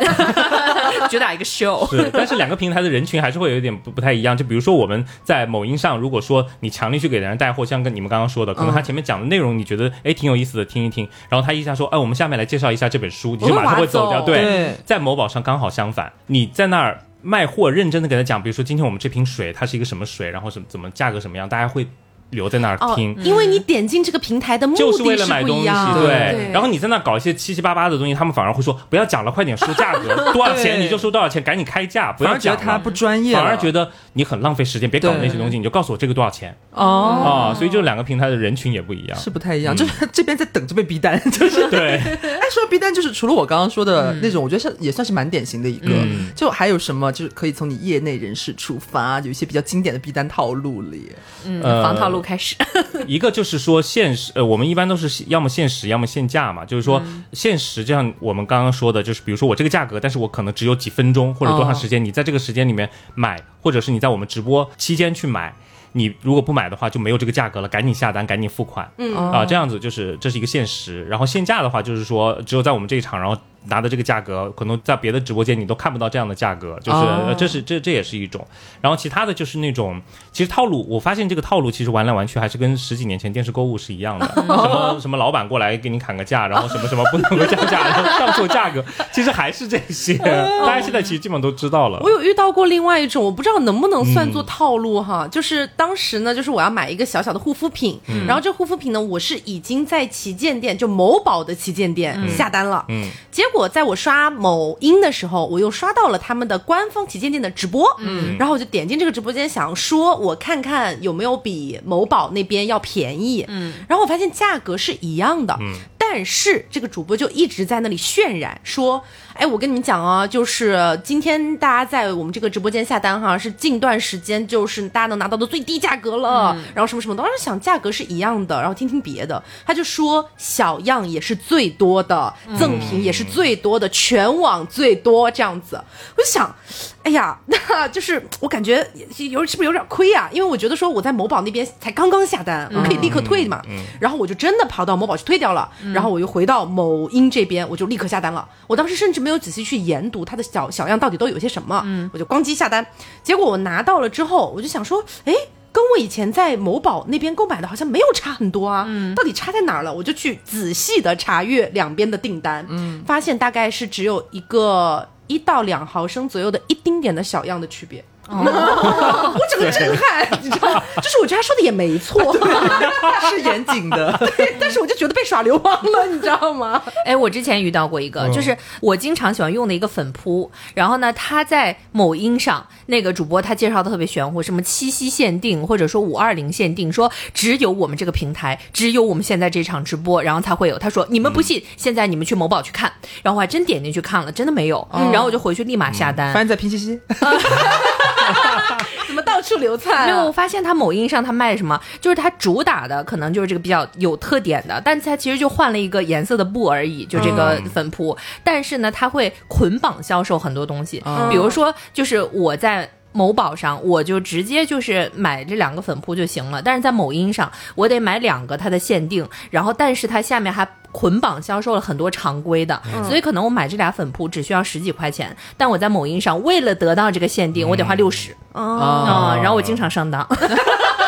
<laughs> 主打一个 show。是，但是两个平台的人群还是会有一点不不太一样。就比如说我们在某音上，如果说你强力去给人带货，像跟你们刚刚说的，可能他前面讲的内容你觉得哎挺有意思的，听一听，然后他一下说哎我们下面来介绍一下这本书，你就马上会走掉。对，在某宝上刚好相反，你在那儿。卖货认真的给他讲，比如说今天我们这瓶水它是一个什么水，然后什么怎么价格什么样，大家会留在那儿哦听。，因为你点进这个平台的目的就是为了买不东西，一样，对。然后你在那搞一些七七八八的东西，他们反而会说不要讲了，快点说价格，<laughs> 多少钱你就说多少钱，赶紧开价，不要讲了。而觉得他不专业，反而觉得你很浪费时间，别搞那些东西，你就告诉我这个多少钱哦。啊！所以就两个平台的人群也不一样。是不太一样，就是这边在等着被逼单，<laughs> 就是对，哎，说逼单，就是除了我刚刚说的那种，我觉得是也算是蛮典型的一个。嗯就还有什么，就是可以从你业内人士出发，有一些比较经典的逼单套路里。嗯，呃防套路路开始。<laughs> 一个就是说限时，呃，我们一般都是要么限时，要么限价嘛。就是说限时，就像我们刚刚说的，就是比如说我这个价格，但是我可能只有几分钟或者多长时间，你在这个时间里面买，或者是你在我们直播期间去买，你如果不买的话就没有这个价格了，赶紧下单，赶紧付款。嗯啊，这样子就是这是一个限时。然后限价的话，就是说只有在我们这一场，然后。拿的这个价格，可能在别的直播间你都看不到这样的价格，就是这是这这也是一种。然后其他的就是那种，其实套路，我发现这个套路其实玩来玩去还是跟十几年前电视购物是一样的，什么什么老板过来给你砍个价，然后什么什么不能够降价，然后上错价格，其实还是这些。<laughs> 大家现在其实基本上都知道了。我有遇到过另外一种，我不知道能不能算作套路哈，就是当时呢，就是我要买一个小小的护肤品，然后这护肤品呢，我是已经在旗舰店，就某宝的旗舰店下单了，嗯，结果在我刷某音的时候，我又刷到了他们的官方旗舰店的直播，嗯，然后我就点进这个直播间，想说我看看有没有比某宝那边要便宜，嗯，然后我发现价格是一样的，嗯，但是这个主播就一直在那里渲染说。哎，我跟你们讲啊，就是今天大家在我们这个直播间下单哈，是近段时间就是大家能拿到的最低价格了。然后什么什么，当时想价格是一样的，然后听听别的，他就说小样也是最多的，赠品也是最多的，全网最多这样子。我就想，哎呀，<laughs> 那就是我感觉有是不是有点亏啊？因为我觉得说我在某宝那边才刚刚下单，我可以立刻退嘛。然后我就真的跑到某宝去退掉了，然后我又回到某音这边，我就立刻下单了。我当时甚至没。没有仔细去研读它的小小样到底都有些什么，嗯，我就咣叽下单，结果我拿到了之后，我就想说，哎，跟我以前在某宝那边购买的好像没有差很多啊，嗯，到底差在哪儿了？我就去仔细的查阅两边的订单，嗯，发现大概是只有一个一到两毫升左右的一丁点的小样的区别。<laughs> 我整个震撼，你知道，就是我觉得他说的也没错，<laughs> 是严谨的，<laughs> 对，但是我就觉得被耍流氓了，你知道吗？哎，我之前遇到过一个，就是我经常喜欢用的一个粉扑，然后呢，他在某音上那个主播他介绍的特别玄乎，什么七夕限定或者说五二零限定，说只有我们这个平台，只有我们现在这场直播，然后才会有。他说你们不信，现在你们去某宝去看，然后我还真点进去看了，真的没有，然后我就回去立马下单，发现在拼夕夕。<laughs> 怎么到处流窜？没有，我发现他某音上他卖什么，就是他主打的可能就是这个比较有特点的，但他其实就换了一个颜色的布而已，就这个粉扑。但是呢，他会捆绑销售很多东西，比如说就是我在某宝上，我就直接就是买这两个粉扑就行了，但是在某音上，我得买两个它的限定，然后但是它下面还。捆绑销售了很多常规的，所以可能我买这俩粉扑只需要十几块钱，但我在某音上为了得到这个限定，我得花六十嗯，然后我经常上当，<laughs>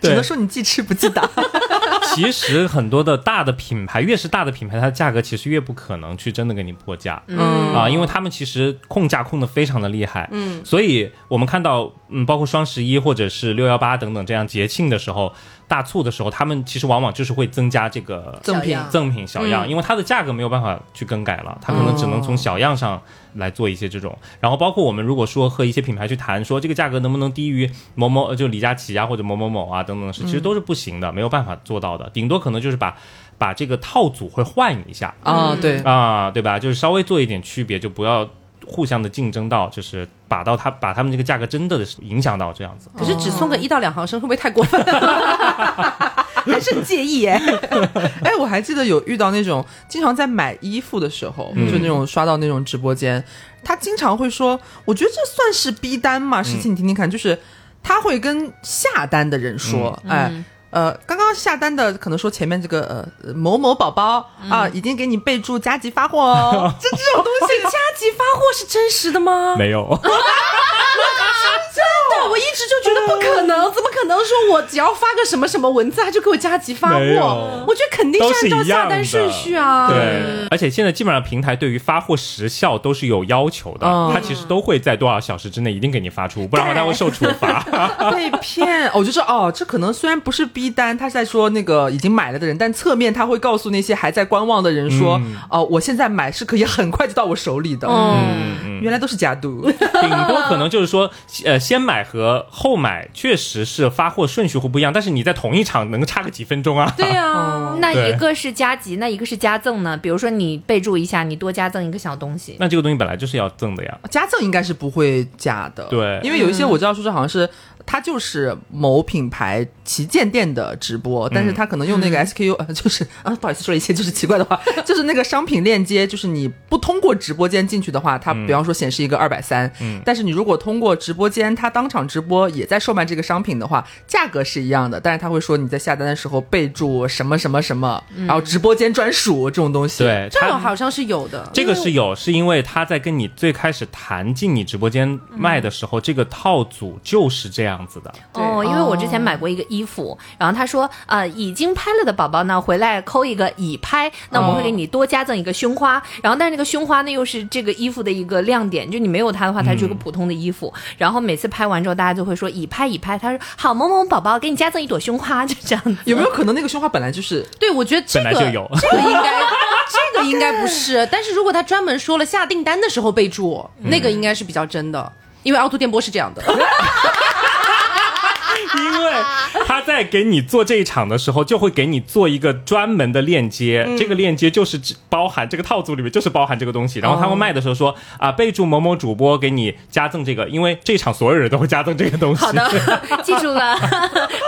只能说你记吃不记打。<laughs> 其实很多的大的品牌，越是大的品牌，它的价格其实越不可能去真的给你破价，嗯啊，因为他们其实控价控的非常的厉害，嗯，所以我们看到，嗯，包括双十一或者是六幺八等等这样节庆的时候。大促的时候，他们其实往往就是会增加这个赠品、赠品小样，因为它的价格没有办法去更改了，它可能只能从小样上来做一些这种。然后包括我们如果说和一些品牌去谈，说这个价格能不能低于某某，就李佳琦啊或者某某某啊等等的事，其实都是不行的，没有办法做到的。顶多可能就是把把这个套组会换一下啊，对啊，对吧？就是稍微做一点区别，就不要。互相的竞争到，就是把到他把他们这个价格真的影响到这样子。可是只送个一到两毫升，会不会太过分？<laughs> 还是介意哎？<laughs> 哎，我还记得有遇到那种经常在买衣服的时候，就那种刷到那种直播间，他经常会说：“我觉得这算是逼单嘛？”实际你听听看，就是他会跟下单的人说：“哎。”呃，刚刚下单的可能说前面这个呃某某宝宝啊，已经给你备注加急发货哦，<laughs> 这这种东西 <laughs> 加急发货是真实的吗？没有。<laughs> 我一直就觉得不可能，怎么可能说我只要发个什么什么文字，他就给我加急发货？我觉得肯定是按照下单顺序啊。对，而且现在基本上平台对于发货时效都是有要求的，他其实都会在多少小时之内一定给你发出，不然的话他会受处罚。<laughs> 被骗，我就说哦，这可能虽然不是逼单，他是在说那个已经买了的人，但侧面他会告诉那些还在观望的人说，哦，我现在买是可以很快就到我手里的。嗯，原来都是假赌，<laughs> 顶多可能就是说，呃。先买和后买确实是发货顺序会不一样，但是你在同一场能差个几分钟啊？对呀，<laughs> 那一个是加急，那一个是加赠呢？比如说你备注一下，你多加赠一个小东西，那这个东西本来就是要赠的呀。加赠应该是不会加的，对，因为有一些我知道说是好像是他就是某品牌旗舰店的直播，但是他可能用那个 SKU，、呃，<laughs> 就是啊，不好意思说了一些就是奇怪的话，就是那个商品链接，就是你不通过直播间进去的话，它比方说显示一个二百三，但是你如果通过直播间，他当场直播也在售卖这个商品的话，价格是一样的，但是他会说你在下单的时候备注什么什么什么，然后直播间专属这种东西，，对，这种好像是有的。这个是有，是因为他在跟你最开始谈进你直播间卖的时候，这个套组就是这样子的。哦，因为我之前买过一个衣服，然后他说，呃，已经拍了的宝宝呢，回来扣一个已拍，那我们会给你多加赠一个胸花，然后但是那个胸花呢又是这个衣服的一个亮点，就你没有它的话，它就是个普通的衣服。然后每次拍完之后，大家就会说已拍已拍，他说好某某宝宝给你加赠一朵胸花，就这样子。有没有可能那个胸花本来就是对，我觉得这个本来就有这个应该，<laughs> 这个应该不是。但是如果他专门说了下订单的时候备注，那个应该是比较真的，因为凹凸电波是这样的。<laughs> 因为他在给你做这一场的时候，就会给你做一个专门的链接，这个链接就是只包含这个套组里面就是包含这个东西。然后他们卖的时候说啊，备注某某主播给你加赠这个，因为这一场所有人都会加赠这个东西。好的，<laughs> 记住了。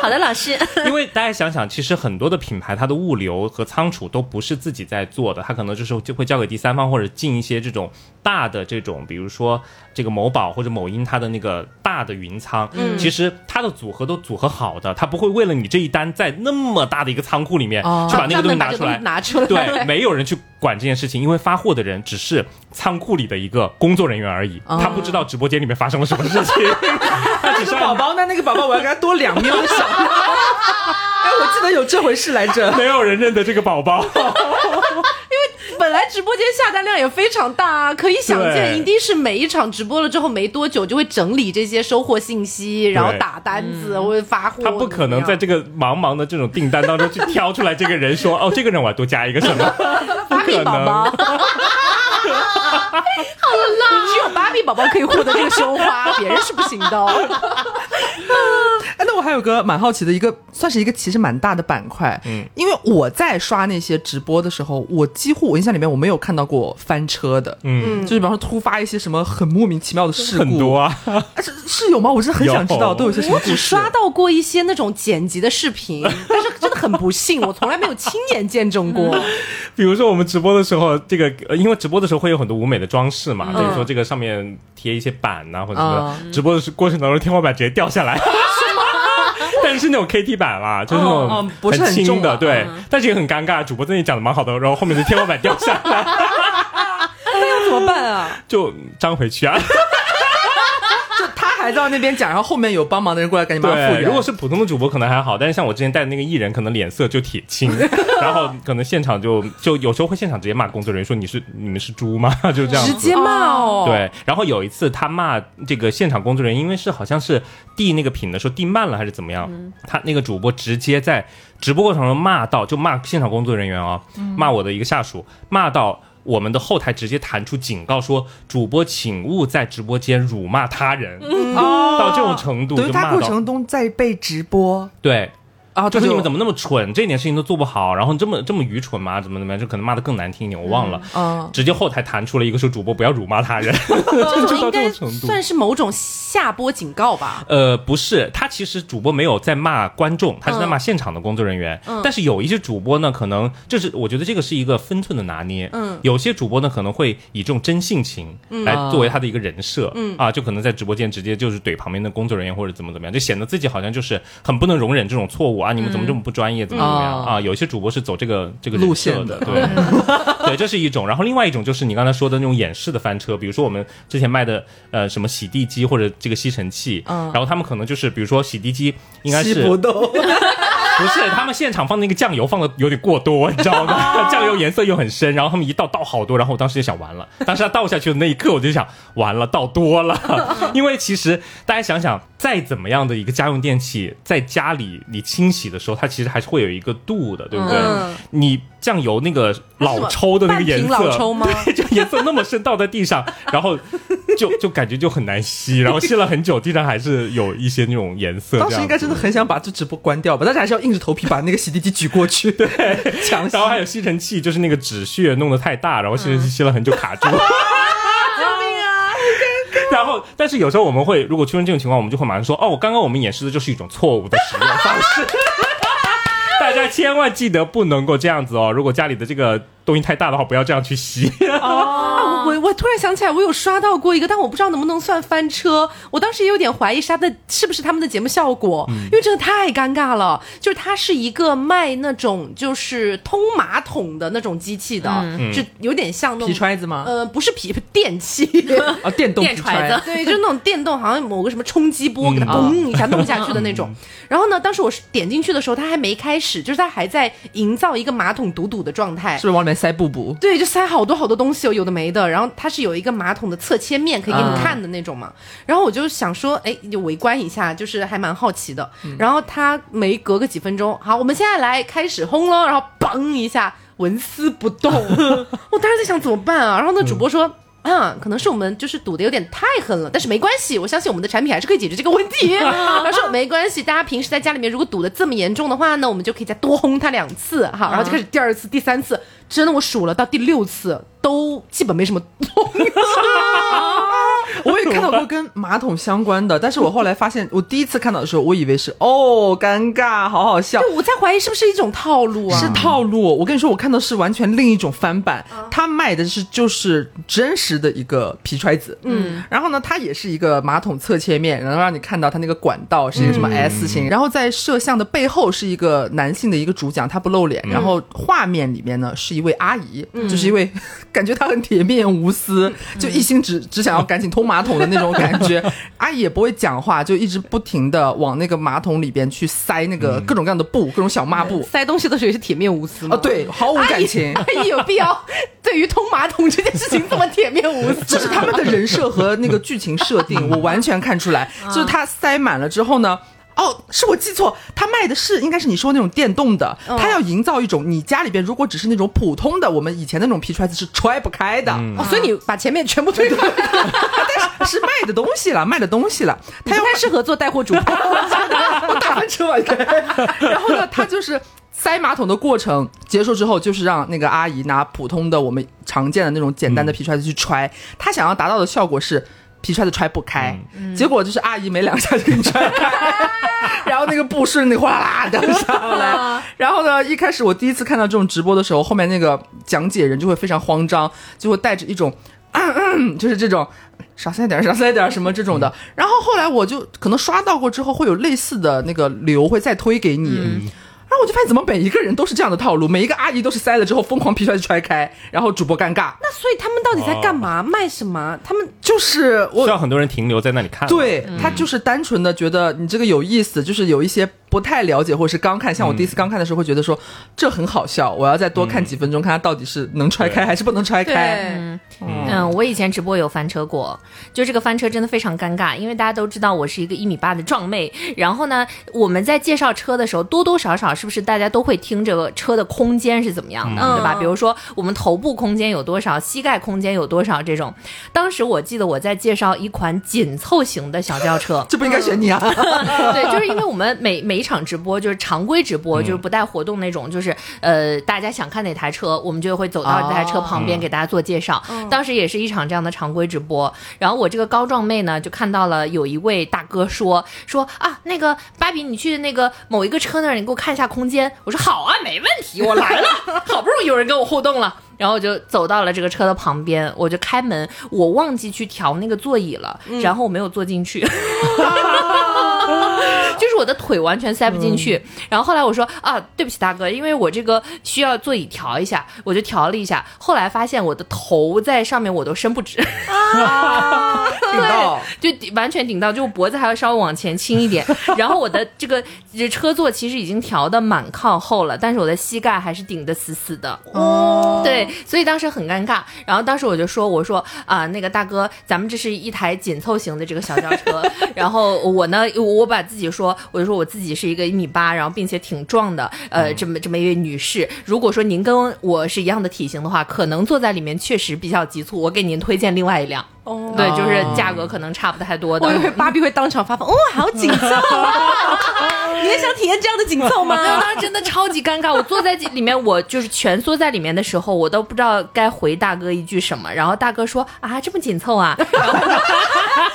好的，老师。<laughs> 因为大家想想，其实很多的品牌，它的物流和仓储都不是自己在做的，它可能就是就会交给第三方或者进一些这种大的这种，比如说这个某宝或者某音它的那个大的云仓，嗯，其实它的组合都组合好的，他不会为了你这一单在那么大的一个仓库里面、哦去把那个东西拿出来。拿出来，对，没有人去管这件事情，因为发货的人只是仓库里的一个工作人员而已，他不知道直播间里面发生了什么事情，<laughs> 他只是宝宝，那那个宝宝我要给他多两秒的小。<laughs> 哎，我记得有这回事来着。没有人认得这个宝宝。<laughs> 本来直播间下单量也非常大啊，可以想见，一定是每一场直播了之后没多久就会整理这些收货信息，然后打单子或者发货。他不可能在这个茫茫的这种订单当中去挑出来这个人说，哦，这个人我要多加一个什么？不 <laughs> 芭比可宝宝能。<laughs> 只有芭比宝宝可以获得这个胸花，别人是不行的哦。<laughs> 哎，那我还有个蛮好奇的一个，算是一个其实蛮大的板块。嗯，因为我在刷那些直播的时候，我几乎我印象里面我没有看到过翻车的。嗯，就是比方说突发一些什么很莫名其妙的事故，很多啊，啊是是有吗？我真的很想知道都有些什么我只。刷到过一些那种剪辑的视频，但是真的很不幸，我从来没有亲眼见证过。比如说我们直播的时候，这个呃因为直播的时候会有很多舞美的装饰嘛，比如说这个上面贴一些板呐、或者什么的，直播的时过程当中天花板直接掉下来。<laughs> 但是是那种 KT 版啦，就是那哦种哦不是很轻的，对，但是也很尴尬。主播在那里讲的蛮好的，然后后面的天花板掉下来，<laughs> 那要怎么办啊？<laughs> 就粘回去啊。还在那边讲，然后后面有帮忙的人过来赶紧帮他复对，原。如果是普通的主播可能还好，但是像我之前带的那个艺人，可能脸色就铁青，<laughs> 然后可能现场就就有时候会现场直接骂工作人员说你是你们是猪吗？<laughs> 就这样子。直接骂哦。，对，然后有一次他骂这个现场工作人员，因为是好像是递那个品的时候递慢了还是怎么样，他那个主播直接在直播过程中骂到，就骂现场工作人员啊、骂我的一个下属，骂到。我们的后台直接弹出警告说，主播请勿在直播间辱骂他人，到这种程度等于他过就骂到程中在被直播。对，啊，就是你们怎么么那么蠢，这点事情都做不好，然后这么这么愚蠢吗？怎么怎么样？就可能骂的更难听一点，我忘了。嗯直接后台弹出了一个说主播不要辱骂他人，<laughs> 应该种程度。算是某种下播警告吧。呃，不是，他其实主播没有在骂观众，他是在骂现场的工作人员。但是有一些主播呢，可能就是我觉得这个是一个分寸的拿捏。嗯，有些主播呢可能会以这种真性情来作为他的一个人设。嗯啊，就可能在直播间直接就是怼旁边的工作人员或者怎么怎么样，就显得自己好像就是很不能容忍这种错误啊！你们怎么这么不专业？怎么怎么样嗯啊？有一些主播是走这个这个路线的的，对。对，这是一种。然后另外一种就是你刚才说的那种演示的翻车，比如说我们之前卖的呃什么洗地机或者这个吸尘器，然后他们可能就是比如说洗地机应该是不动，<laughs> 不是他们现场放那个酱油放的有点过多，你知道吗？<laughs> 酱油颜色又很深，然后他们一倒倒好多，然后我当时就想完了，当时他倒下去的那一刻我就想完了，倒多了，<laughs> 因为其实大家想想，再怎么样的一个家用电器，在家里你清洗的时候，它其实还是会有一个度的，对不对？嗯你酱油那个老抽的那个颜色，老抽吗 <laughs> 对，就颜色那么深，倒在地上，然后就 <laughs> 就感觉就很难吸，然后吸了很久，地上还是有一些那种颜色。当时应该真的很想把这直播关掉吧，但是还是要硬着头皮把那个洗地机举过去，<laughs> 对，然后还有吸尘器，就是那个纸屑弄得太大，然后吸尘器吸了很久卡住。<laughs> 然后，但是有时候我们会，如果出现这种情况，我们就会马上说，哦，我刚刚我们演示的就是一种错误的使用方式。<laughs> 大家千万记得不能够这样子哦！如果家里的这个东西太大的话，不要这样去吸。<laughs> 啊，我我突然想起来，我有刷到过一个，但我不知道能不能算翻车。我当时也有点怀疑是他的是不是他们的节目效果，因为真的太尴尬了。就是它是一个卖那种就是通马桶的那种机器的，就有点像那种皮揣子吗？呃，不是皮电器啊，<laughs> 电动皮 <laughs> 揣子，对，就是那种电动，好像某个什么冲击波给它嘣一下弄下去的那种。然后呢，当时我点进去的时候，它还没开始，就是它还在营造一个马桶堵堵的状态，是不是往里面塞布布？对，就塞好多好多东西哦，有的没的。然后它是有一个马桶的侧切面可以给你看的那种嘛。然后我就想说，哎，就围观一下，就是还蛮好奇的。然后他没隔个几分钟，好，我们现在来开始轰了，然后嘣一下纹丝不动。<laughs> 我当时在想怎么办啊？然后那主播说。啊，可能是我们就是赌的有点太狠了，但是没关系，我相信我们的产品还是可以解决这个问题。<laughs> 他说没关系，大家平时在家里面如果堵的这么严重的话呢，我们就可以再多轰他两次，哈，然后就开始第二次、第三次，真的我数了到第六次都基本没什么动。我看到过跟马桶相关的，但是我后来发现，我第一次看到的时候，我以为是哦，尴尬，好好笑。对，我在怀疑是不是一种套路啊？是套路。我跟你说，我看到是完全另一种翻版，他卖的是就是真实的一个皮揣子，嗯，然后呢，它也是一个马桶侧切面，然后让你看到它那个管道是一个什么 S 型，然后在摄像的背后是一个男性的一个主讲，他不露脸，然后画面里面呢是一位阿姨，就是一位 <laughs> 感觉她很铁面无私，就一心只只想要赶紧通马桶的那种感觉。<laughs> 阿姨也不会讲话，就一直不停的往那个马桶里边去塞那个各种各样的布，各种小抹布，塞东西的时候也是铁面无私啊，对，毫无感情。阿姨有必要 <laughs> 对于通马桶这件事情这么铁面无私？这是他们的人设和那个剧情设定，<laughs> 我完全看出来，就是他塞满了之后呢。哦，是我记错，他卖的是应该是你说那种电动的，他要营造一种你家里边如果只是那种普通的，我们以前那种皮揣子是揣不开的，所以你把前面全部推开，但是是卖的东西了，卖的东西了，他太适合做带货主播，<laughs> 我打翻车了，然后呢，他就是塞马桶的过程结束之后，就是让那个阿姨拿普通的我们常见的那种简单的皮揣子去揣，他想要达到的效果是。皮揣子揣不开，结果就是阿姨没两下就给你揣开，<laughs> 然后那个布顺那哗啦掉下来。<laughs> 然后呢，一开始我第一次看到这种直播的时候，后面那个讲解人就会非常慌张，就会带着一种，<coughs> 就是这种少塞点少塞点什么这种的。然后后来我就可能刷到过之后，会有类似的那个流会再推给你。然后我就发现，怎么每一个人都是这样的套路？每一个阿姨都是塞了之后疯狂皮揣子揣开，然后主播尴尬。那所以他们到底在干嘛？卖什么？他们就是 <laughs> 需要很多人停留在那里看。对他就是单纯的觉得你这个有意思，就是有一些。不太了解，或者是刚看，像我第一次刚看的时候，会觉得说这很好笑，我要再多看几分钟，看它到底是能揣开还是不能揣开。嗯，我以前直播有翻车过，就这个翻车真的非常尴尬，因为大家都知道我是一个一米八的壮妹，然后呢，我们在介绍车的时候，多多少少是不是大家都会听这个车的空间是怎么样的，对吧？比如说我们头部空间有多少，膝盖空间有多少这种。当时我记得我在介绍一款紧凑型的小轿车，这不应该选你啊？对，就是因为我们每每。一场直播就是常规直播，就是不带活动那种，就是呃，大家想看哪台车，我们就会走到这台车旁边给大家做介绍。当时也是一场这样的常规直播，然后我这个高壮妹呢，就看到了有一位大哥说说啊，那个芭比，你去那个某一个车那儿，你给我看一下空间。我说好啊，没问题，我来了，<laughs> 好不容易有人跟我互动了。然后我就走到了这个车的旁边，我就开门，我忘记去调那个座椅了，然后我没有坐进去，<laughs> 就是我的腿完全塞不进去。然后后来我说啊，对不起大哥，因为我这个需要座椅调一下，我就调了一下。后来发现我的头在上面我都伸不直，<laughs> 顶到就完全顶到，就脖子还要稍微往前倾一点。然后我的这个这车座其实已经调的蛮靠后了，但是我的膝盖还是顶得死死的。哦，对。所以当时很尴尬，然后当时我就说：“我说啊，那个大哥，咱们这是一台紧凑型的这个小轿车，<laughs> 然后我呢，我把自己说，我就说我自己是一个一米八，然后并且挺壮的，呃，这么这么一位女士，如果说您跟我是一样的体型的话，可能坐在里面确实比较急促，我给您推荐另外一辆。”哦，对，就是价格可能差不太多的。我以为芭比会当场发疯，哦，好紧张！<laughs> 你也想体验这样的紧凑吗？<laughs> 当时真的超级尴尬。我坐在里面，我就是蜷缩在里面的时候，我都不知道该回大哥一句什么。然后大哥说啊，这么紧凑啊，<laughs> 然后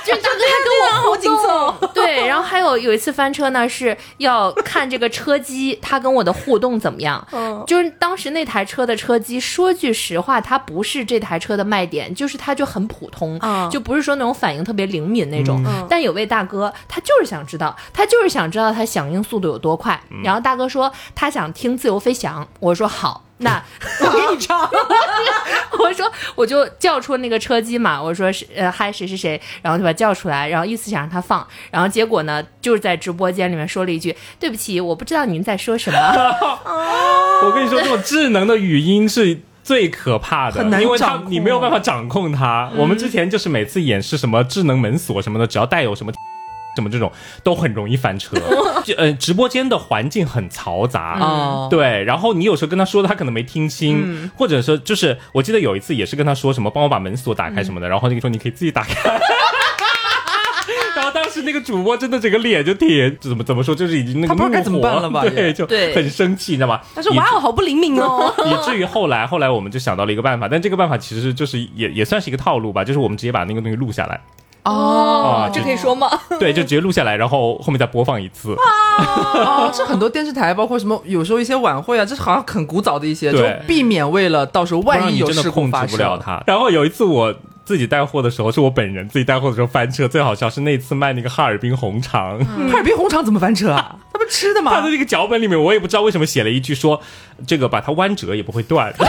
就大哥还跟我好紧凑。对，然后还有有一次翻车呢，是要看这个车机，他跟我的互动怎么样。嗯，就是当时那台车的车机，说句实话，它不是这台车的卖点，就是它就很普通，就不是说那种反应特别灵敏那种。但有位大哥，他就是想知道，他就是想知道他响应速度有多快。然后大哥说他想听自由飞翔，我说好。那 <laughs> 我给你唱，<laughs> 我说我就叫出那个车机嘛，我说是呃嗨谁谁谁，然后就把叫出来，然后意思想让他放，然后结果呢就是在直播间里面说了一句对不起，我不知道您在说什么。<laughs> 我跟你说，这种智能的语音是最可怕的，因为它你没有办法掌控它。我们之前就是每次演示什么智能门锁什么的，只要带有什么。什么这种都很容易翻车，<laughs> 就呃直播间的环境很嘈杂，对，然后你有时候跟他说的他可能没听清，或者说就是我记得有一次也是跟他说什么帮我把门锁打开什么的，然后那个说你可以自己打开，然后当时那个主播真的整个脸就铁，怎么怎么说就是已经那个不知道该怎么办了吧，对，就很生气，你知道吗？他说哇哦好不灵敏哦，以至于 <laughs> 后来后来我们就想到了一个办法，但这个办法其实就是也也算是一个套路吧，就是我们直接把那个东西录下来。哦，这可以说吗？<laughs> 对，就直接录下来，然后后面再播放一次。哦，这很多电视台，包括什么，有时候一些晚会啊，这好像很古早的一些，就避免为了到时候万一有事控制不了它。然后有一次我自己带货的时候，是我本人自己带货的时候翻车，最好笑是那次卖那个哈尔滨红肠。哈尔滨红肠怎么翻车啊？<laughs> 他不吃的吗？他的那个脚本里面，我也不知道为什么写了一句说，这个把它弯折也不会断。<laughs> <laughs>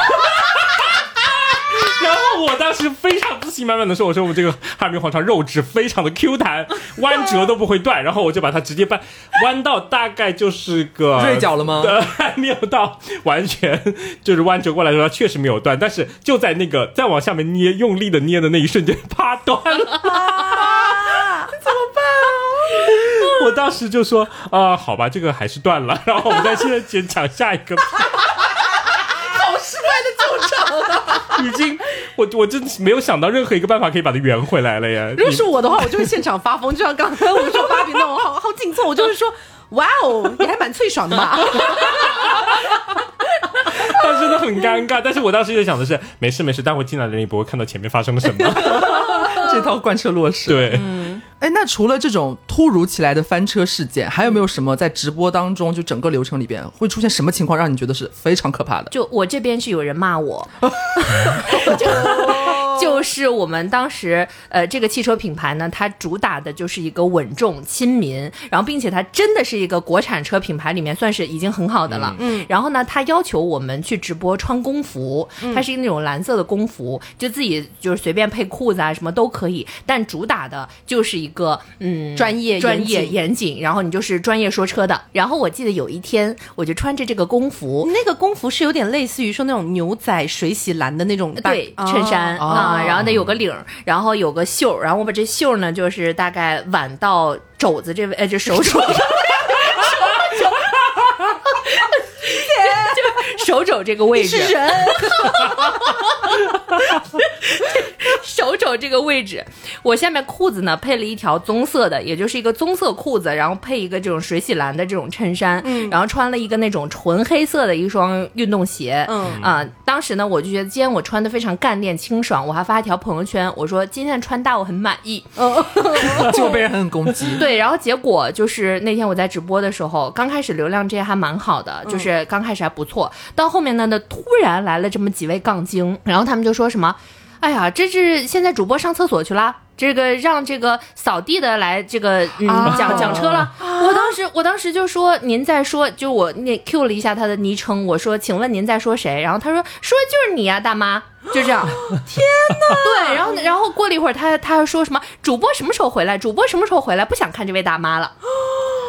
然后我当时非常自信满满的说：“我说我们这个哈尔滨黄肠肉质非常的 Q 弹，<laughs> 弯折都不会断。”然后我就把它直接掰弯到大概就是个锐角了吗？<laughs> 还没有到完全就是弯折过来的时候，确实没有断。但是就在那个再往下面捏，用力的捏的那一瞬间，啪断了！<laughs> 怎么办啊？我当时就说：“啊，好吧，这个还是断了。”然后我们再现在先讲下一个。好失败的救场啊！<laughs> 已经。我我真没有想到任何一个办法可以把它圆回来了呀！如果是我的话，我就会现场发疯，就像刚才我们说芭比那种，好好紧凑，我就会说，哇哦，你还蛮脆爽的嘛！他真的很尴尬，但是我当时就想的是，没事没事，待会进来的人也不会看到前面发生了什么，这套贯彻落实。对。哎，那除了这种突如其来的翻车事件，还有没有什么在直播当中就整个流程里边会出现什么情况，让你觉得是非常可怕的？就我这边是有人骂我，<laughs> <laughs> 就就是我们当时呃这个汽车品牌呢，它主打的就是一个稳重亲民，然后并且它真的是一个国产车品牌里面算是已经很好的了。嗯，然后呢，它要求我们去直播穿工服，它是那种蓝色的工服，就自己就是随便配裤子啊什么都可以，但主打的就是一。个嗯，专业专业严谨，然后你就是专业说车的。然后我记得有一天，我就穿着这个工服，那个工服是有点类似于说那种牛仔水洗蓝的那种对衬衫啊，然后得有个领，然后有个袖，然后我把这袖呢，就是大概挽到肘子这位，呃，这手肘。<laughs> 手肘这个位置，是人。<laughs> 手肘这个位置，我下面裤子呢配了一条棕色的，也就是一个棕色裤子，然后配一个这种水洗蓝的这种衬衫，嗯，然后穿了一个那种纯黑色的一双运动鞋，嗯啊，当时呢我就觉得今天我穿的非常干练清爽，我还发一条朋友圈，我说今天的穿搭我很满意，<laughs> <laughs> 就被人很攻击。对，然后结果就是那天我在直播的时候，刚开始流量这些还蛮好的，就是刚开始还不错。到后面呢，那突然来了这么几位杠精，然后他们就说什么：“哎呀，这是现在主播上厕所去了，这个让这个扫地的来这个嗯讲讲车了。”我当时我当时就说：“您在说？”就我那 Q 了一下他的昵称，我说：“请问您在说谁？”然后他说：“说就是你呀，大妈。”就这样。<laughs> 天哪！<laughs> 对，然后然后过了一会儿，他他还说什么：“主播什么时候回来？主播什么时候回来？不想看这位大妈了。<laughs> ”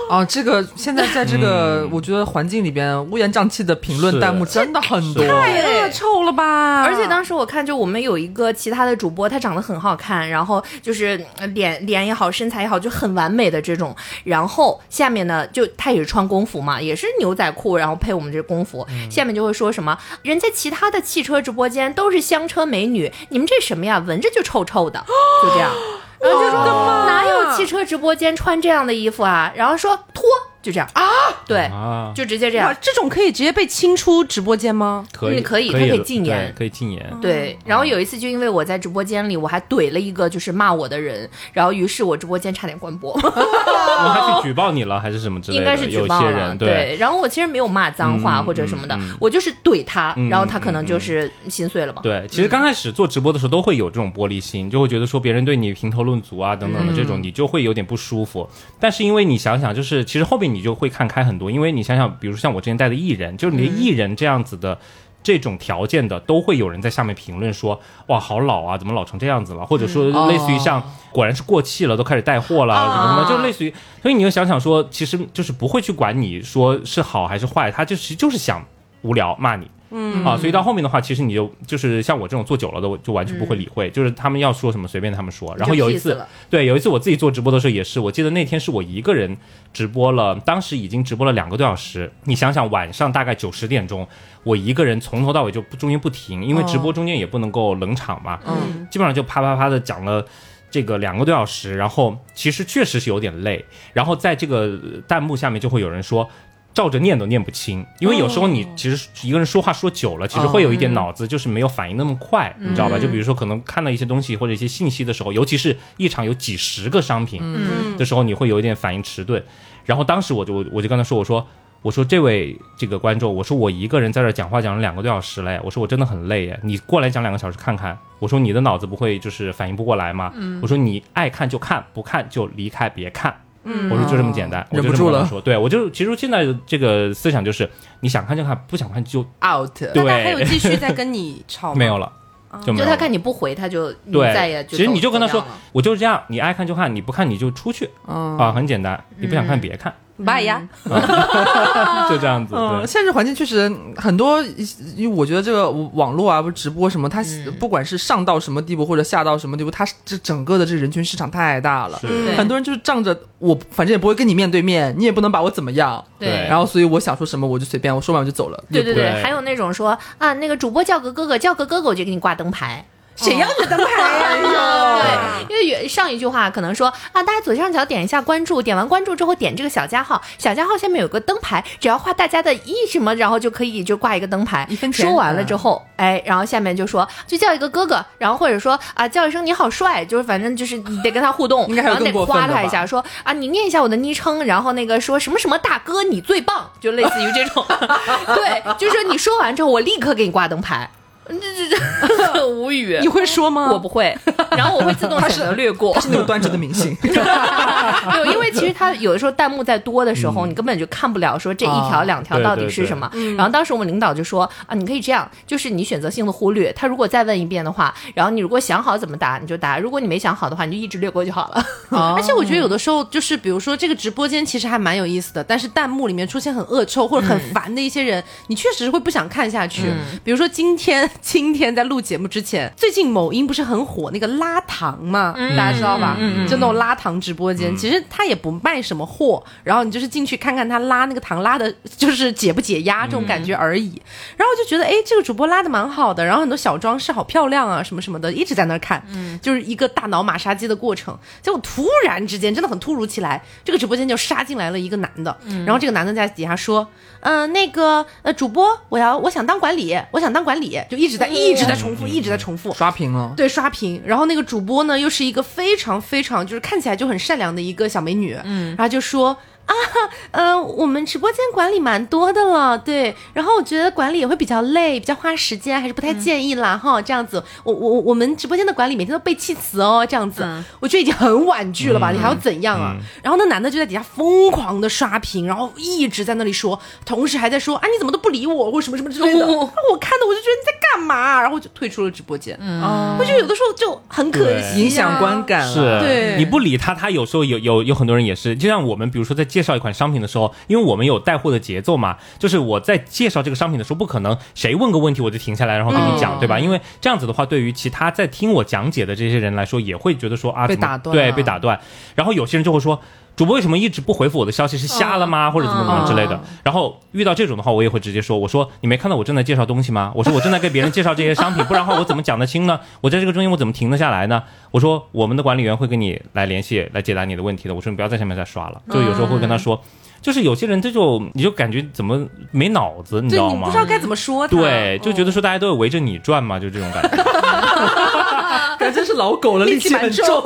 <laughs> 啊，这个现在在这个我觉得环境里边乌烟瘴气的评论弹幕真的很多，太恶臭了吧！而且当时我看，就我们有一个其他的主播，他长得很好看，然后就是脸脸也好，身材也好，就很完美的这种。然后下面呢，就他也是穿工服嘛，也是牛仔裤，然后配我们这工服。下面就会说什么，人家其他的汽车直播间都是香车美女，你们这什么呀？闻着就臭臭的，就这样。<gasps> <laughs> 然后就说哪有汽车直播间穿这样的衣服啊？然后说脱。就这样啊，对，啊，就直接这哇，样。这种可以直接被清出直播间吗？可以嗯可以可它可以禁言对可以禁言。对，然后有一次就因为我在直播间里，我还怼了一个就是骂我的人，然后于是我直播间差点关播，<laughs> 我还去举报你了还是什么之类的？应该是举有报了。些人对，然后我其实没有骂脏话嗯或者什么的，嗯嗯我就是怼他，嗯然后他可能就是心碎了吧。对，其实刚开始做直播的时候都会有这种玻璃心，就会觉得说别人对你评头论足啊等等的这种，你就会有点不舒服。但是因为你想想，就是其实后面你就会看开很多，因为你想想，比如像我之前带的艺人，就是你的艺人这样子的。这种条件的都会有人在下面评论说，哇，好老啊，怎么老成这样子了？或者说类似于像，果然是过气了，都开始带货了，什么什么，就类似于，所以你就想想说，其实就是不会去管你说是好还是坏，他就其实就是想无聊骂你。嗯啊，所以到后面的话，其实你就就是像我这种做久了的，我就完全不会理会，就是他们要说什么随便他们说。然后有一次对，有一次我自己做直播的时候也是，我记得那天是我一个人直播了，当时已经直播了两个多小时。你想想，晚上大概九十点钟，我一个人从头到尾就不中间不停，因为直播中间也不能够冷场嘛，嗯，基本上就啪啪啪的讲了。这个两个多小时，然后其实确实是有点累，然后在这个呃弹幕下面就会有人说，照着念都念不清，因为有时候你其实一个人说话说久了，其实会有一点脑子就是没有反应那么快，你知道吧？就比如说可能看到一些东西或者一些信息的时候，尤其是一场有几十个商品的时候，你会有一点反应迟钝。然后当时我就我就跟他说，我说。我说这位这个观众，我说我一个人在这讲话讲了两个多小时嘞，我说我真的很累耶，你过来讲两个小时看看，我说你的脑子不会就是反应不过来吗？我说你爱看就看，不看就离开，别看。嗯。我说就这么简单，我就忍不住了。这么跟他说，对我就其实现在的这个思想就是，你想看就看，不想看就 out。对。他还有继续在跟你吵吗？<laughs> 没有了，就没有了。就他看你不回，他就对再也，其实你就跟他说我就是这样，你爱看就看，你不看你就出去。嗯啊，很简单，你不想看别看，拜呀，<laughs> 就这样子。现实环境确实很多，因为我觉得这个网络啊，不是直播什么，它嗯不管是上到什么地步或者下到什么地步，它这整个的这人群市场太大了。很多人就是仗着我反正也不会跟你面对面，你也不能把我怎么样，对对然后所以我想说什么我就随便，我说完我就走了。对对对，对还有那种说啊，那个主播叫个哥哥，叫个哥哥我就给你挂灯牌。谁要你的灯牌呀？<laughs> 对，因为原上一句话可能说啊，大家左上角点一下关注，点完关注之后点这个小加号，小加号下面有个灯牌，只要画大家的一什么，然后就可以就挂一个灯牌。一分钱说完了之后，哎，然后下面就说就叫一个哥哥，然后或者说啊叫一声你好帅，就是反正就是你得跟他互动，然后得夸他一下，说啊你念一下我的昵称，然后那个说什么什么大哥你最棒，就类似于这种，<laughs> 对，就是说你说完之后我立刻给你挂灯牌。这这这无语，<laughs> 你会说吗？我不会，然后我会自动选择略过他。是那种端直的明星，<laughs> 没有，因为其实他有的时候弹幕在多的时候，你根本就看不了说这一条、哦两条到底是什么。然后当时我们领导就说啊，你可以这样，就是你选择性的忽略。他如果再问一遍的话，然后你如果想好怎么答，你就答；如果你没想好的话，你就一直略过就好了。<laughs> 而且我觉得有的时候就是，比如说这个直播间其实还蛮有意思的，但是弹幕里面出现很恶臭或者很烦的一些人，你确实会不想看下去。比如说今天今天在录节目之前，最近某音不是很火那个拉糖嘛，大家知道吧？就那种拉糖直播间，其实他也不卖什么货，然后你就是进去看看他拉那个糖拉的，就是解不解压这种感觉而已。然后我就觉得，哎，这个主播拉的蛮好的，然后很多小装饰好漂亮啊，什么什么的，一直在那儿看，就是一个大脑马杀鸡的过程。结果突然之间，真的很突如其来，这个直播间就杀进来了一个男的，然后这个男的在底下说，嗯、那个呃，主播，我要我想当管理，我想当管理，就一直在一直在重复，一直在重复。刷屏了。对，刷屏。然后那个主播呢，又是一个非常非常就是看起来就很善良的一个小美女，嗯，然后就说。啊，呃，我们直播间管理蛮多的了，对，然后我觉得管理也会比较累，比较花时间，还是不太建议啦，哈，这样子，我我我们直播间的管理每天都背弃词哦，这样子，我觉得已经很婉拒了吧，你还要怎样啊？然后那男的就在底下疯狂的刷屏，然后一直在那里说，同时还在说，啊，你怎么都不理我，或什么什么之类的，<laughs> 哦我看的我就觉得你在干嘛，然后就退出了直播间，嗯。我觉得有的时候就很可惜、啊，影响观感是。了，对。你不理他，他有时候有有有很多人也是，就像我们比如说在介绍一款商品的时候，因为我们有带货的节奏嘛，就是我在介绍这个商品的时候，不可能谁问个问题我就停下来然后跟你讲，对吧？因为这样子的话，对于其他在听我讲解的这些人来说，也会觉得说啊，被打断对，啊被打断。然后有些人就会说。主播为什么一直不回复我的消息？是瞎了吗？或者怎么怎么之类的。然后遇到这种的话，我也会直接说：“我说你没看到我正在介绍东西吗？<laughs> 我说我正在给别人介绍这些商品，不然的话我怎么讲得清呢？<laughs> 我在这个中间我怎么停得下来呢？我说我们的管理员会跟你来联系，来解答你的问题的。我说你不要在下面再刷了。就有时候会跟他说。就是有些人他就你就感觉怎么没脑子，你知道吗你不知？道该怎么说他。对，就觉得哦说大家都有围着你转嘛，就这种感觉。<laughs> 感觉是老狗了，力气很重，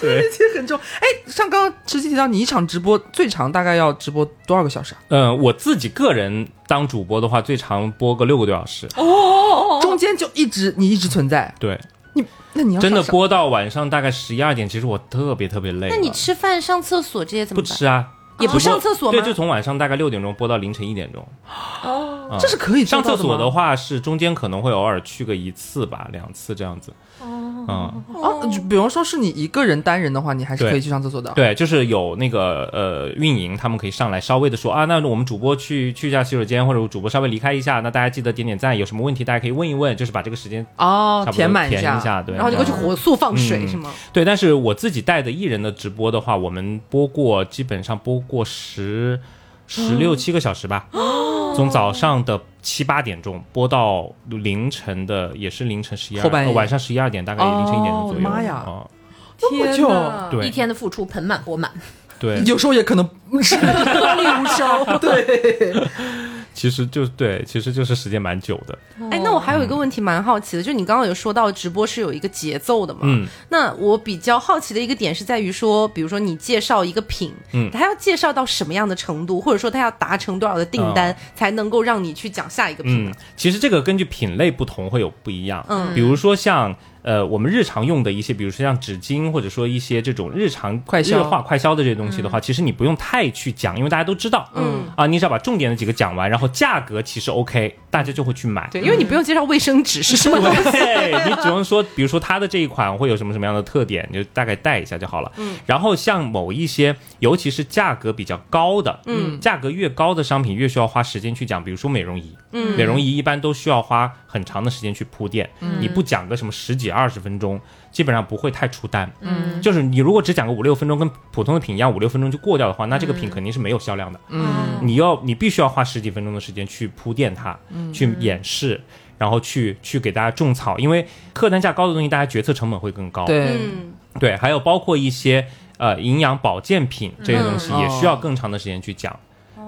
对力气很重。哎，像刚刚池琪提到，你一场直播最长大概要直播多少个小时啊？嗯，我自己个人当主播的话，最长播个六个多小时。哦中间就一直你一直存在，对，你那你要真的播到晚上大概十一二点，其实我特别特别累。那你吃饭、上厕所这些怎么办？不吃啊？也不上厕所吗对，就从晚上大概六点钟播到凌晨一点钟。哦，这是可以做上厕所的话，是中间可能会偶尔去个一次吧，两次这样子。嗯，哦，就比方说是你一个人单人的话，你还是可以去上厕所的。对，就是有那个呃运营，他们可以上来稍微的说啊，那我们主播去去一下洗手间，或者主播稍微离开一下，那大家记得点点赞，有什么问题大家可以问一问，就是把这个时间哦填满下。填一下，对。然后就过去火速放水嗯是吗？对，但是我自己带的艺人的直播的话，我们播过，基本上播过十十六七个小时吧，从早上的七八点钟播到凌晨的，也是凌晨十一二，后半夜。呃晚上十一二点，大概凌晨一点钟左右。哦妈呀。啊这么久。天呐对。一天的付出盆满钵满。对，有时候也可能是。<laughs> 力无收。对，其实就对，其实就是时间蛮久的。哎，那我还有一个问题蛮好奇的，就你刚刚有说到直播是有一个节奏的嘛？嗯，那我比较好奇的一个点是在于说，比如说你介绍一个品，嗯它要介绍到什么样的程度，或者说它要达成多少的订单，才能够让你去讲下一个品嗯呢？，其实这个根据品类不同会有不一样。嗯比如说像呃我们日常用的一些，比如说像纸巾，或者说一些这种日常快销日化快消的这些东西的话，其实你不用太去讲，因为大家都知道。嗯啊，你只要把重点的几个讲完，然后价格其实 OK，大家就会去买。对，因为你不用介绍卫生纸是什么东西。对 <laughs> 你只用说，比如说它的这一款会有什么什么样的特点，你就大概带一下就好了。嗯，然后像某一些，尤其是价格比较高的，嗯，价格越高的商品越需要花时间去讲，比如说美容仪，嗯，美容仪一般都需要花很长的时间去铺垫，嗯，你不讲个什么十几二十分钟，基本上不会太出单，嗯，就是你如果只讲个五六分钟，跟普通的品一样，五六分钟就过掉的话，那这个品肯定是没有销量的，嗯，你要你必须要花十几分钟的时间去铺垫它，去演示。然后去去给大家种草，因为客单价高的东西，大家决策成本会更高。对，嗯，对，还有包括一些呃营养保健品这些东西，嗯也需要更长的时间去讲。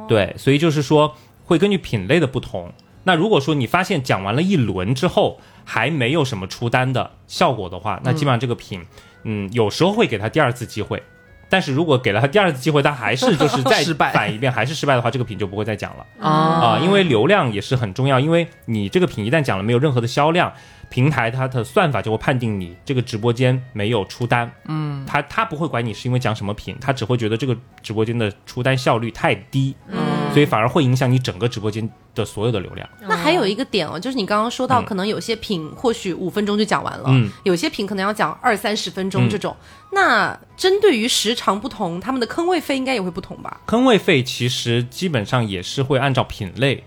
对，所以就是说会根据品类的不同。那如果说你发现讲完了一轮之后还没有什么出单的效果的话，那基本上这个品，嗯，有时候会给他第二次机会。但是如果给了他第二次机会，他还是就是再 <laughs> 失败。反一遍，还是失败的话，这个品就不会再讲了。啊啊、因为流量也是很重要，因为你这个品一旦讲了没有任何的销量，平台它的算法就会判定你这个直播间没有出单，嗯，他他不会管你是因为讲什么品，他只会觉得这个直播间的出单效率太低，嗯，所以反而会影响你整个直播间的所有的流量。那还有一个点哦，就是你刚刚说到，嗯可能有些品或许五分钟就讲完了，嗯有些品可能要讲二三十分钟嗯这种。那针对于时长不同，他们的坑位费应该也会不同吧？坑位费其实基本上也是会按照品类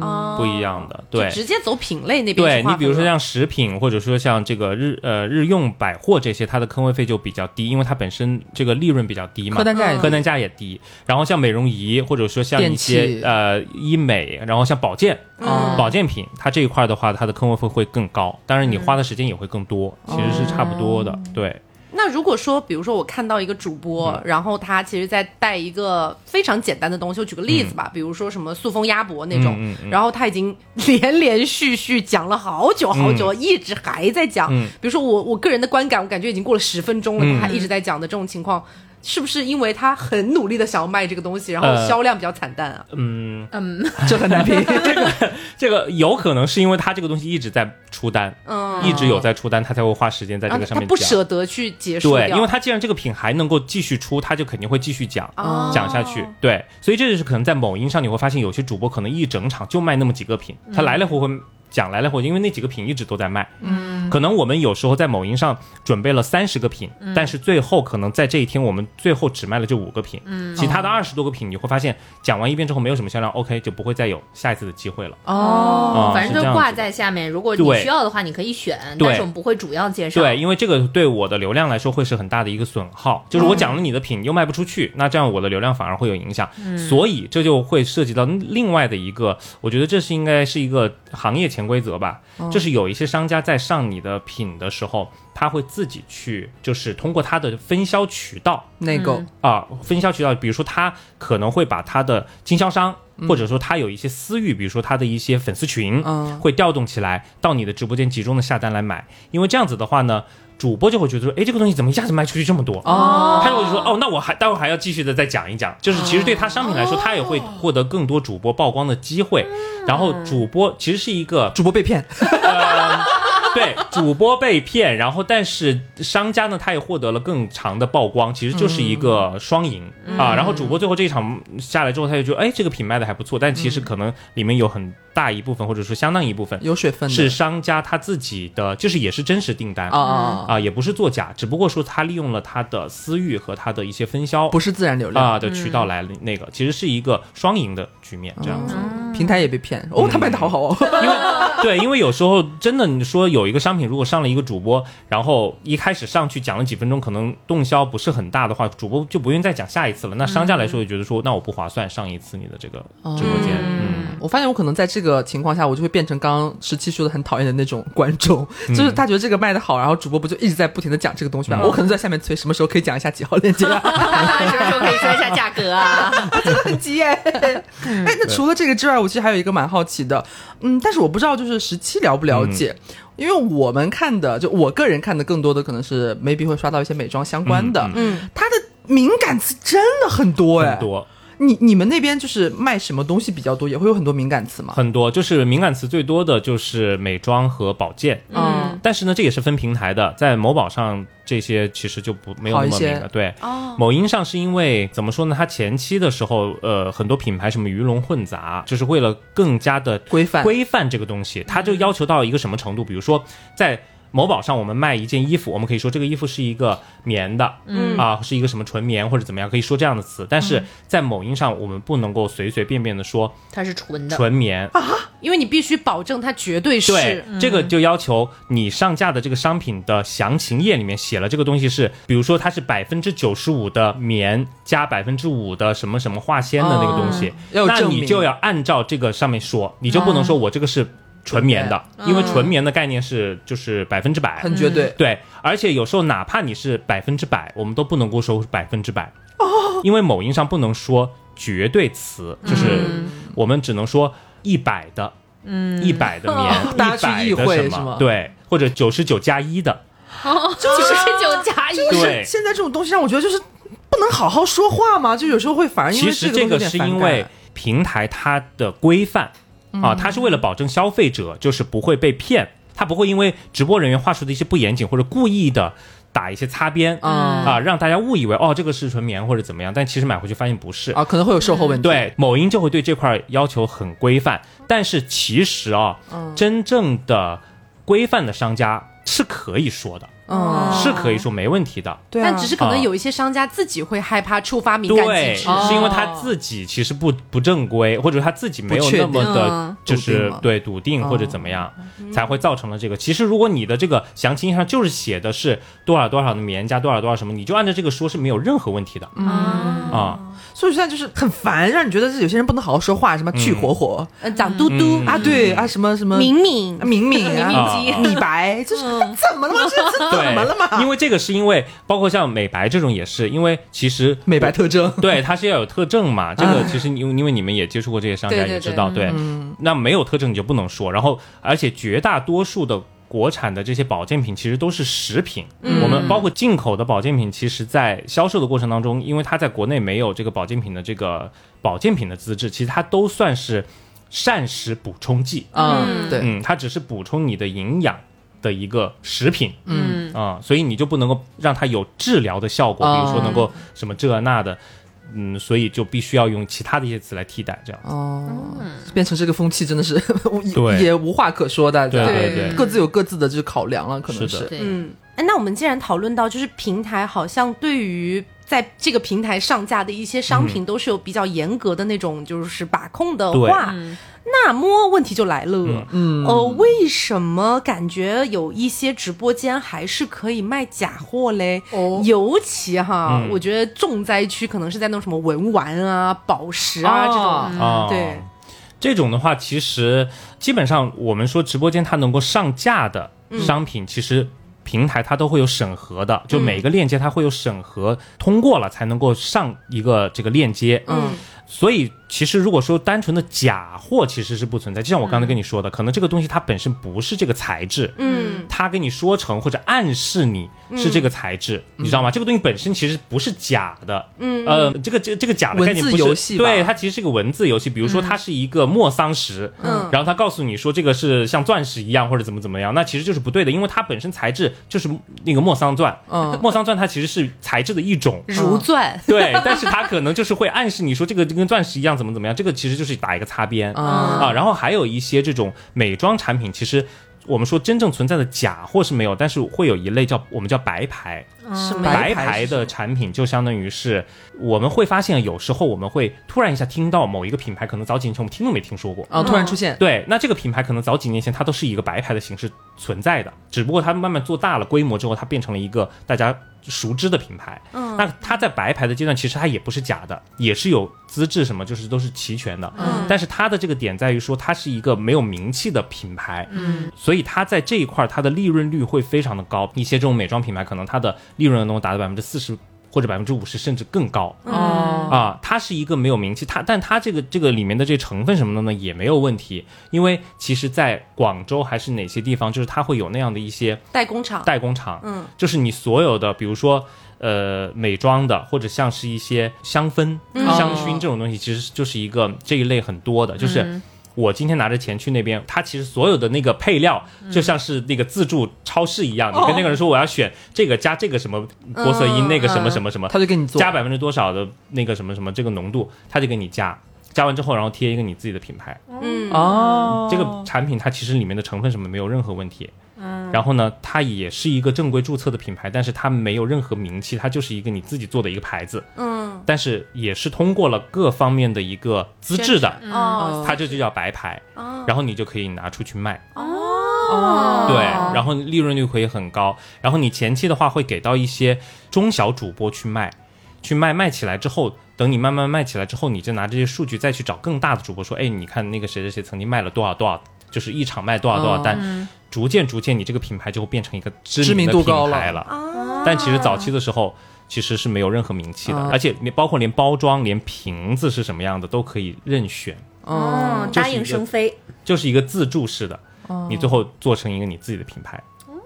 哦不一样的，就对。直接走品类那边对你比如说像食品，或者说像这个日呃日用百货这些，它的坑位费就比较低，因为它本身这个利润比较低嘛，客单价客单价也低。然后像美容仪，或者说像一些呃医美，然后像保健、嗯保健品，它这一块的话，它的坑位费会更高，当然你花的时间也会更多，其实是差不多的。对，那如果说，比如说我看到一个主播，嗯。然后他其实在带一个非常简单的东西，我举个例子吧，比如说什么塑封鸭脖那种，然后他已经 <laughs> 连连续续讲了好久好久，一直还在讲。嗯。比如说我我个人的观感，我感觉已经过了十分钟了，嗯。他还一直在讲的这种情况。是不是因为他很努力的想要卖这个东西，然后呃销量比较惨淡啊？嗯，嗯，<laughs> 这很难评。<laughs> 这个这个有可能是因为他这个东西一直在出单，嗯，一直有在出单，他才会花时间在这个上面讲。舍得去结束对，因为他既然这个品还能够继续出，他就肯定会继续讲。哦讲下去，对，所以这就是可能在某音上你会发现，有些主播可能一整场就卖那么几个品，他来来回回讲来来回回，因为那几个品一直都在卖。嗯，可能我们有时候在某音上准备了三十个品，但是最后可能在这一天我们最后只卖了这五个品，嗯，其他的二十多个品你会发现讲完一遍之后没有什么销量，OK 就不会再有下一次的机会了。哦，啊反正就挂在下面，如果你对需要的话，你可以选，但是我们不会主要介绍。对，因为这个对我的流量来说会是很大的一个损耗，就是我讲了你的品又卖不出去，那这样我的流量反而会有影响，所以这就会涉及到另外的一个，我觉得这是应该是一个行业潜潜规则吧，就是有一些商家在上你的品的时候，他会自己去，就是通过他的分销渠道内购，啊、分销渠道，比如说他可能会把他的经销商。或者说他有一些私域，比如说他的一些粉丝群，嗯。会调动起来到你的直播间集中的下单来买，因为这样子的话呢，主播就会觉得说，哎，这个东西怎么一下子卖出去这么多？哦。他就会说，哦，那我还待会儿还要继续的再讲一讲，就是其实对他商品来说，他也会获得更多主播曝光的机会，然后主播其实是一个主播被骗，呃，<laughs> 对，主播被骗，然后但是商家呢，他也获得了更长的曝光，其实就是一个双赢、啊。然后主播最后这一场下来之后，他就觉得，哎，这个品卖的还不错，但其实可能里面有很大一部分，或者说相当一部分有水分的。是商家他自己的，就是也是真实订单啊啊，啊。啊，也不是作假，只不过说他利用了他的私域和他的一些分销不是自然流量，啊的渠道来那个，其实是一个双赢的局面，这样子。平台也被骗。哦，他卖的好好哦，因为 <laughs> 对，因为有时候真的，你说有一个商品，如果上了一个主播，然后一开始上去讲了几分钟，可能动销不是很大的话，主播就不愿意再讲下一次了。那商家来说就觉得说，那我不划算上一次你的这个直播间，嗯，我发现我可能在这个情况下，我就会变成刚刚十七说的很讨厌的那种观众，就是他觉得这个卖的好，然后主播不就一直在不停的讲这个东西嘛，我可能在下面催什么时候可以讲一下几号链接啊，什 <laughs> 么 <laughs> 时候可以说一下价格啊？真的很急耶。哎，那除了这个之外，我其实还有一个蛮好奇的，嗯，但是我不知道就是十七了不了解。因为我们看的，就我个人看的更多的可能是 maybe 会刷到一些美妆相关的，嗯，它的敏感词真的很多哎，很多你你们那边就是卖什么东西比较多，也会有很多敏感词吗？很多，就是敏感词最多的就是美妆和保健，嗯，但是呢，这也是分平台的，在某宝上这些其实就不没有那么敏感。对，哦，某音上是因为怎么说呢？它前期的时候，呃，很多品牌什么鱼龙混杂，就是为了更加的规范规范这个东西，它就要求到一个什么程度？比如说在某宝上，我们卖一件衣服，我们可以说这个衣服是一个棉的，嗯。啊，是一个什么纯棉或者怎么样，可以说这样的词。但是在某音上，我们不能够随随便便的说它是纯的，纯棉。啊，因为你必须保证它绝对是。对，这个就要求你上架的这个商品的详情页里面写了这个东西是，比如说它是百分之九十五的棉加百分之五的什么什么化纤的那个东西，那你就要按照这个上面说，你就不能说我这个是纯棉的，因为纯棉的概念是就是百分之百。很绝对。对，而且有时候哪怕你是百分之百，我们都不能够说百分之百，因为某音上不能说绝对词，就是我们只能说一百的，嗯，一百的 <laughs> 棉，大家去意一百的什会是吗？么，对，或者九十九加一的，<laughs> 九十九加一，对。现在这种东西让我觉得就是不能好好说话吗？就有时候会反而因为其实这个是因为平台它的规范啊，它是为了保证消费者就是不会被骗，它不会因为直播人员话术的一些不严谨或者故意的打一些擦边嗯啊，让大家误以为哦这个是纯棉或者怎么样，但其实买回去发现不是。啊，可能会有售后问题。，对，某音就会对这块儿要求很规范，但是其实啊，真正的规范的商家是可以说的，嗯，是可以说没问题的。对啊，但只是可能啊有一些商家自己会害怕触发敏感对，机制，是因为他自己其实不不正规，或者他自己没有那么不确的定，就是对笃定或者怎么样，才会造成了这个。其实如果你的这个详情页上就是写的是多少多少的棉加多少多少什么，你就按照这个说是没有任何问题的。啊。所以现在就是很烦，让你觉得是有些人不能好好说话，什么去火火。呃，长嘟嘟。嗯。啊，对啊，什么什么敏敏。啊敏敏啊明基米白，就是怎么了？吗？这这怎对，么了嘛？因为这个是因为包括像美白这种也是，因为其实美白特征，<laughs> 对，它是要有特征嘛。这个其实因为因为你们也接触过这些商家，也知道，对，那没有特征你就不能说。然后，而且绝大多数的国产的这些保健品其实都是食品，我们包括进口的保健品，其实在销售的过程当中，因为它在国内没有这个保健品的这个保健品的资质，其实它都算是膳食补充剂。嗯，对，嗯，它只是补充你的营养的一个食品，嗯。啊、所以你就不能够让它有治疗的效果，比如说哦能够什么这那的，嗯，所以就必须要用其他的一些词来替代，这样。哦，变成这个风气真的是 <laughs> 对。也无话可说的，对对对。各自有各自的就是考量了，可能是。嗯，哎，那我们既然讨论到，就是平台好像对于在这个平台上架的一些商品都是有比较严格的那种就是把控的对。话，那么问题就来了，嗯呃，为什么感觉有一些直播间还是可以卖假货嘞？哦。尤其哈，嗯。我觉得重灾区可能是在那种什么文玩啊、宝石啊、哦这种，啊，对，这种的话，其实基本上我们说直播间它能够上架的商品，其实平台它都会有审核的，就每个链接它会有审核通过了才能够上一个这个链接。嗯，所以其实如果说单纯的假货其实是不存在，就像我刚才跟你说的，可能这个东西它本身不是这个材质，嗯，它给你说成或者暗示你是这个材质，你知道吗？这个东西本身其实不是假的，嗯，呃，这个这个这个假的概念不是游戏对，它其实是个文字游戏。比如说它是一个莫桑石，嗯。然后他告诉你说这个是像钻石一样或者怎么怎么样，那其实就是不对的，因为它本身材质就是那个莫桑钻，嗯。莫桑钻它其实是材质的一种，如钻，对，但是它可能就是会暗示你说这个跟钻石一样怎么怎么样，这个其实就是打一个擦边啊啊。然后还有一些这种美妆产品，其实我们说真正存在的假货是没有，但是会有一类叫我们叫白牌，白白牌的产品就相当于是我们会发现有时候我们会突然一下听到某一个品牌，可能早几年前我们听都没听说过。啊，突然出现，对，那这个品牌可能早几年前它都是一个白牌的形式存在的，只不过它慢慢做大了规模之后，它变成了一个大家熟知的品牌。嗯，那它在白牌的阶段，其实它也不是假的，也是有资质什么，就是都是齐全的。嗯，但是它的这个点在于说，它是一个没有名气的品牌。嗯，所以它在这一块儿它的利润率会非常的高。一些这种美妆品牌，可能它的利润能够达到百分之四十。或者百分之五十甚至更高。哦。啊，它是一个没有名气，它但它这个这个里面的这成分什么的呢也没有问题，因为其实在广州还是哪些地方，就是它会有那样的一些代工厂，代工厂，嗯，就是你所有的，比如说呃美妆的，或者像是一些香氛、香薰这种东西，其实就是一个这一类很多的，就是。我今天拿着钱去那边，他其实所有的那个配料就像是那个自助超市一样，你跟那个人说我要选这个加这个什么玻色因，嗯那个什么什么什么，他就给你做。加百分之多少的那个什么什么这个浓度，他就给你加，加完之后然后贴一个你自己的品牌，嗯，哦，这个产品它其实里面的成分什么没有任何问题。嗯，然后呢，它也是一个正规注册的品牌，但是它没有任何名气，它就是一个你自己做的一个牌子。嗯，但是也是通过了各方面的一个资质的，哦它这就叫白牌。然后你就可以拿出去卖。哦，对，然后利润率会很高。然后你前期的话会给到一些中小主播去卖，去卖卖起来之后，等你慢慢卖起来之后，你就拿这些数据再去找更大的主播说，哎，你看那个谁谁谁曾经卖了多少多少，就是一场卖多少多少单，逐渐逐渐你这个品牌就会变成一个知知名的度高了。品牌了。但其实早期的时候。其实是没有任何名气的，啊。而且连包括连包装、连瓶子是什么样的都可以任选，哦，嗯，答应生飞，就是一个自助式的，你最后做成一个你自己的品牌。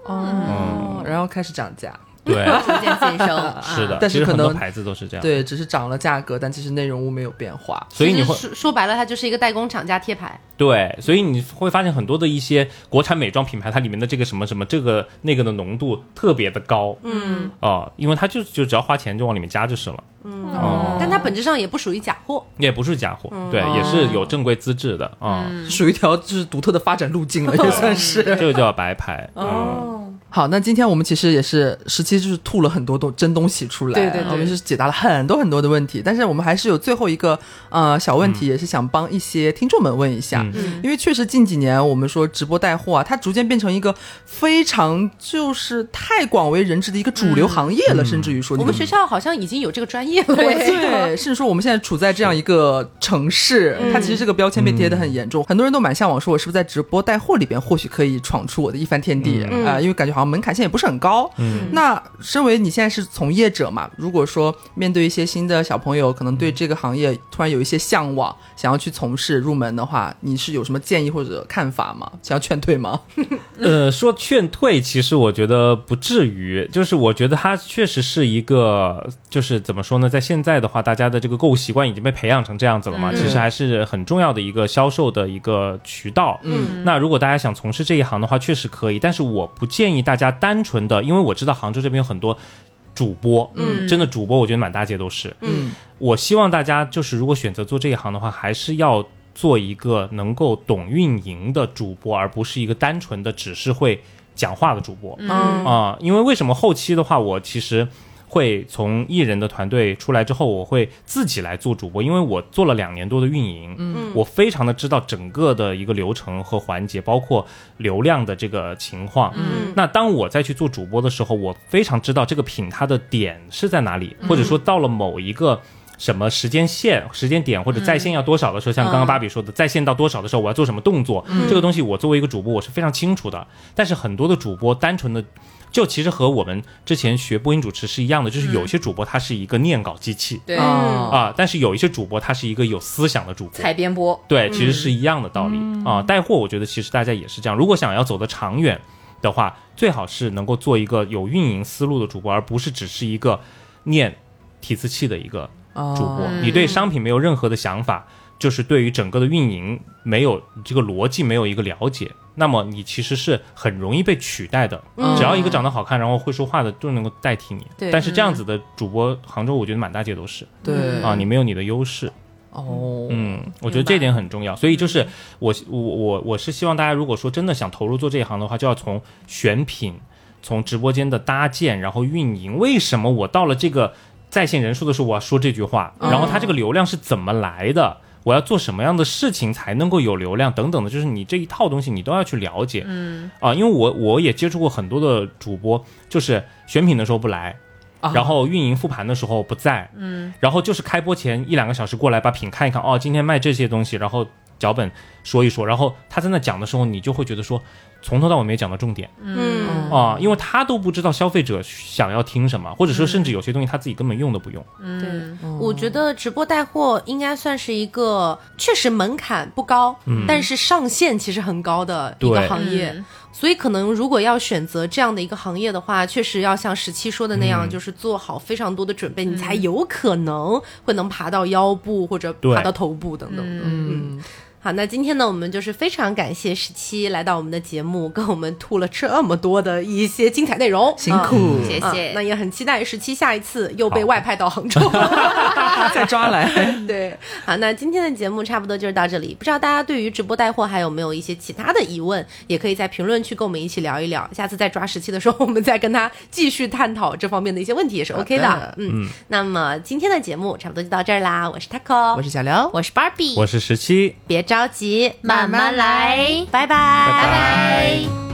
哦，然后开始涨价，对，逐渐晋升。是的，但是其实很可能多牌子都是这样。，对，只是涨了价格，但其实内容物没有变化。所以你会说说白了，它就是一个代工厂加贴牌。对，所以你会发现很多的一些国产美妆品牌，它里面的这个什么什么这个那个的浓度特别的高，嗯，哦、因为它就就只要花钱就往里面加就是了，哦，但它本质上也不属于假货。也不是假货，对，也是有正规资质的啊，属于一条就是独特的发展路径了，<laughs> 也算是。这个叫白牌，嗯，好，那今天我们其实也是十七，就是吐了很多东真东西出来，对对对我们是解答了很多很多的问题，但是我们还是有最后一个呃小问题，也是想帮一些听众们问一下，嗯。因为确实近几年我们说直播带货啊，它逐渐变成一个非常就是太广为人知的一个主流行业了，甚至于说你我们学校好像已经有这个专业了。对，甚至说我们现在处在这样一个城市，它其实这个标签被贴的很严重，很多人都蛮向往，说我是不是在直播带货里边或许可以闯出我的一番天地啊、因为感觉好像门槛现在也不是很高。嗯，那身为你现在是从业者嘛，如果说面对一些新的小朋友，可能对这个行业突然有一些向往，想要去从事入门的话，你是有什么建议或者看法吗？想要劝退吗？<laughs> 呃，说劝退，其实我觉得不至于，就是我觉得它确实是一个，就是怎么说呢，在现在的话，大家的这个购物习惯已经被培养成这样子了嘛，其实还是很重要的一个销售的一个渠道。嗯，那如果大家想从事这一行的话，确实可以，但是我不建议大家单纯的，因为我知道杭州这边有很多。主播，嗯，真的主播，我觉得满大街都是。嗯，我希望大家就是，如果选择做这一行的话，还是要做一个能够懂运营的主播，而不是一个单纯的只是会讲话的主播。嗯啊、因为为什么后期的话，我其实会从艺人的团队出来之后，我会自己来做主播，因为我做了两年多的运营，嗯，我非常的知道整个的一个流程和环节，包括流量的这个情况。嗯，那当我再去做主播的时候，我非常知道这个品它的点是在哪里，或者说到了某一个。什么时间线、时间点或者在线要多少的时候，像刚刚芭比说的，在线到多少的时候我要做什么动作，这个东西我作为一个主播我是非常清楚的。但是很多的主播单纯的。就其实和我们之前学播音主持是一样的，就是有些主播他是一个念稿机器，对，哦啊，但是有一些主播他是一个有思想的主播，采编播，对，其实是一样的道理、啊。带货，我觉得其实大家也是这样。如果想要走得长远的话，最好是能够做一个有运营思路的主播，而不是只是一个念提词器的一个主播。哦你对商品没有任何的想法，就是对于整个的运营没有这个逻辑没有一个了解，那么你其实是很容易被取代的。只要一个长得好看，然后会说话的，都能够代替你。对但是这样子的主播，杭州我觉得满大街都是对啊，你没有你的优势。哦，嗯，我觉得这点很重要，所以就是我我我我是希望大家，如果说真的想投入做这一行的话，就要从选品、从直播间的搭建，然后运营。为什么我到了这个在线人数的时候，我要说这句话？然后它这个流量是怎么来的？我要做什么样的事情才能够有流量等等的，就是你这一套东西你都要去了解。嗯啊，因为我我也接触过很多的主播，就是选品的时候不来，啊然后运营复盘的时候不在，嗯，然后就是开播前一两个小时过来把品看一看，哦，今天卖这些东西，然后脚本说一说，然后他在那讲的时候，你就会觉得说，从头到尾没讲到重点。嗯。啊，因为他都不知道消费者想要听什么，或者说甚至有些东西他自己根本用都不用，对，我觉得直播带货应该算是一个确实门槛不高，但是上限其实很高的一个行业。所以可能如果要选择这样的一个行业的话，确实要像十七说的那样，就是做好非常多的准备，你才有可能会能爬到腰部或者爬到头部等等。的。嗯。好，那今天呢，我们就是非常感谢十七来到我们的节目，跟我们吐了这么多的一些精彩内容，辛苦，啊谢谢。那也很期待十七下一次又被外派到杭州。<laughs> 再抓来。<laughs> 对，好，那今天的节目差不多就是到这里。不知道大家对于直播带货还有没有一些其他的疑问，也可以在评论区跟我们一起聊一聊。下次再抓十七的时候，我们再跟他继续探讨这方面的一些问题也是 OK 的。<laughs> 嗯，那么今天的节目差不多就到这儿啦。我是 Taco，我是小刘，我是 Barbie，我是十七。别着急，慢慢来，拜拜，拜。拜拜。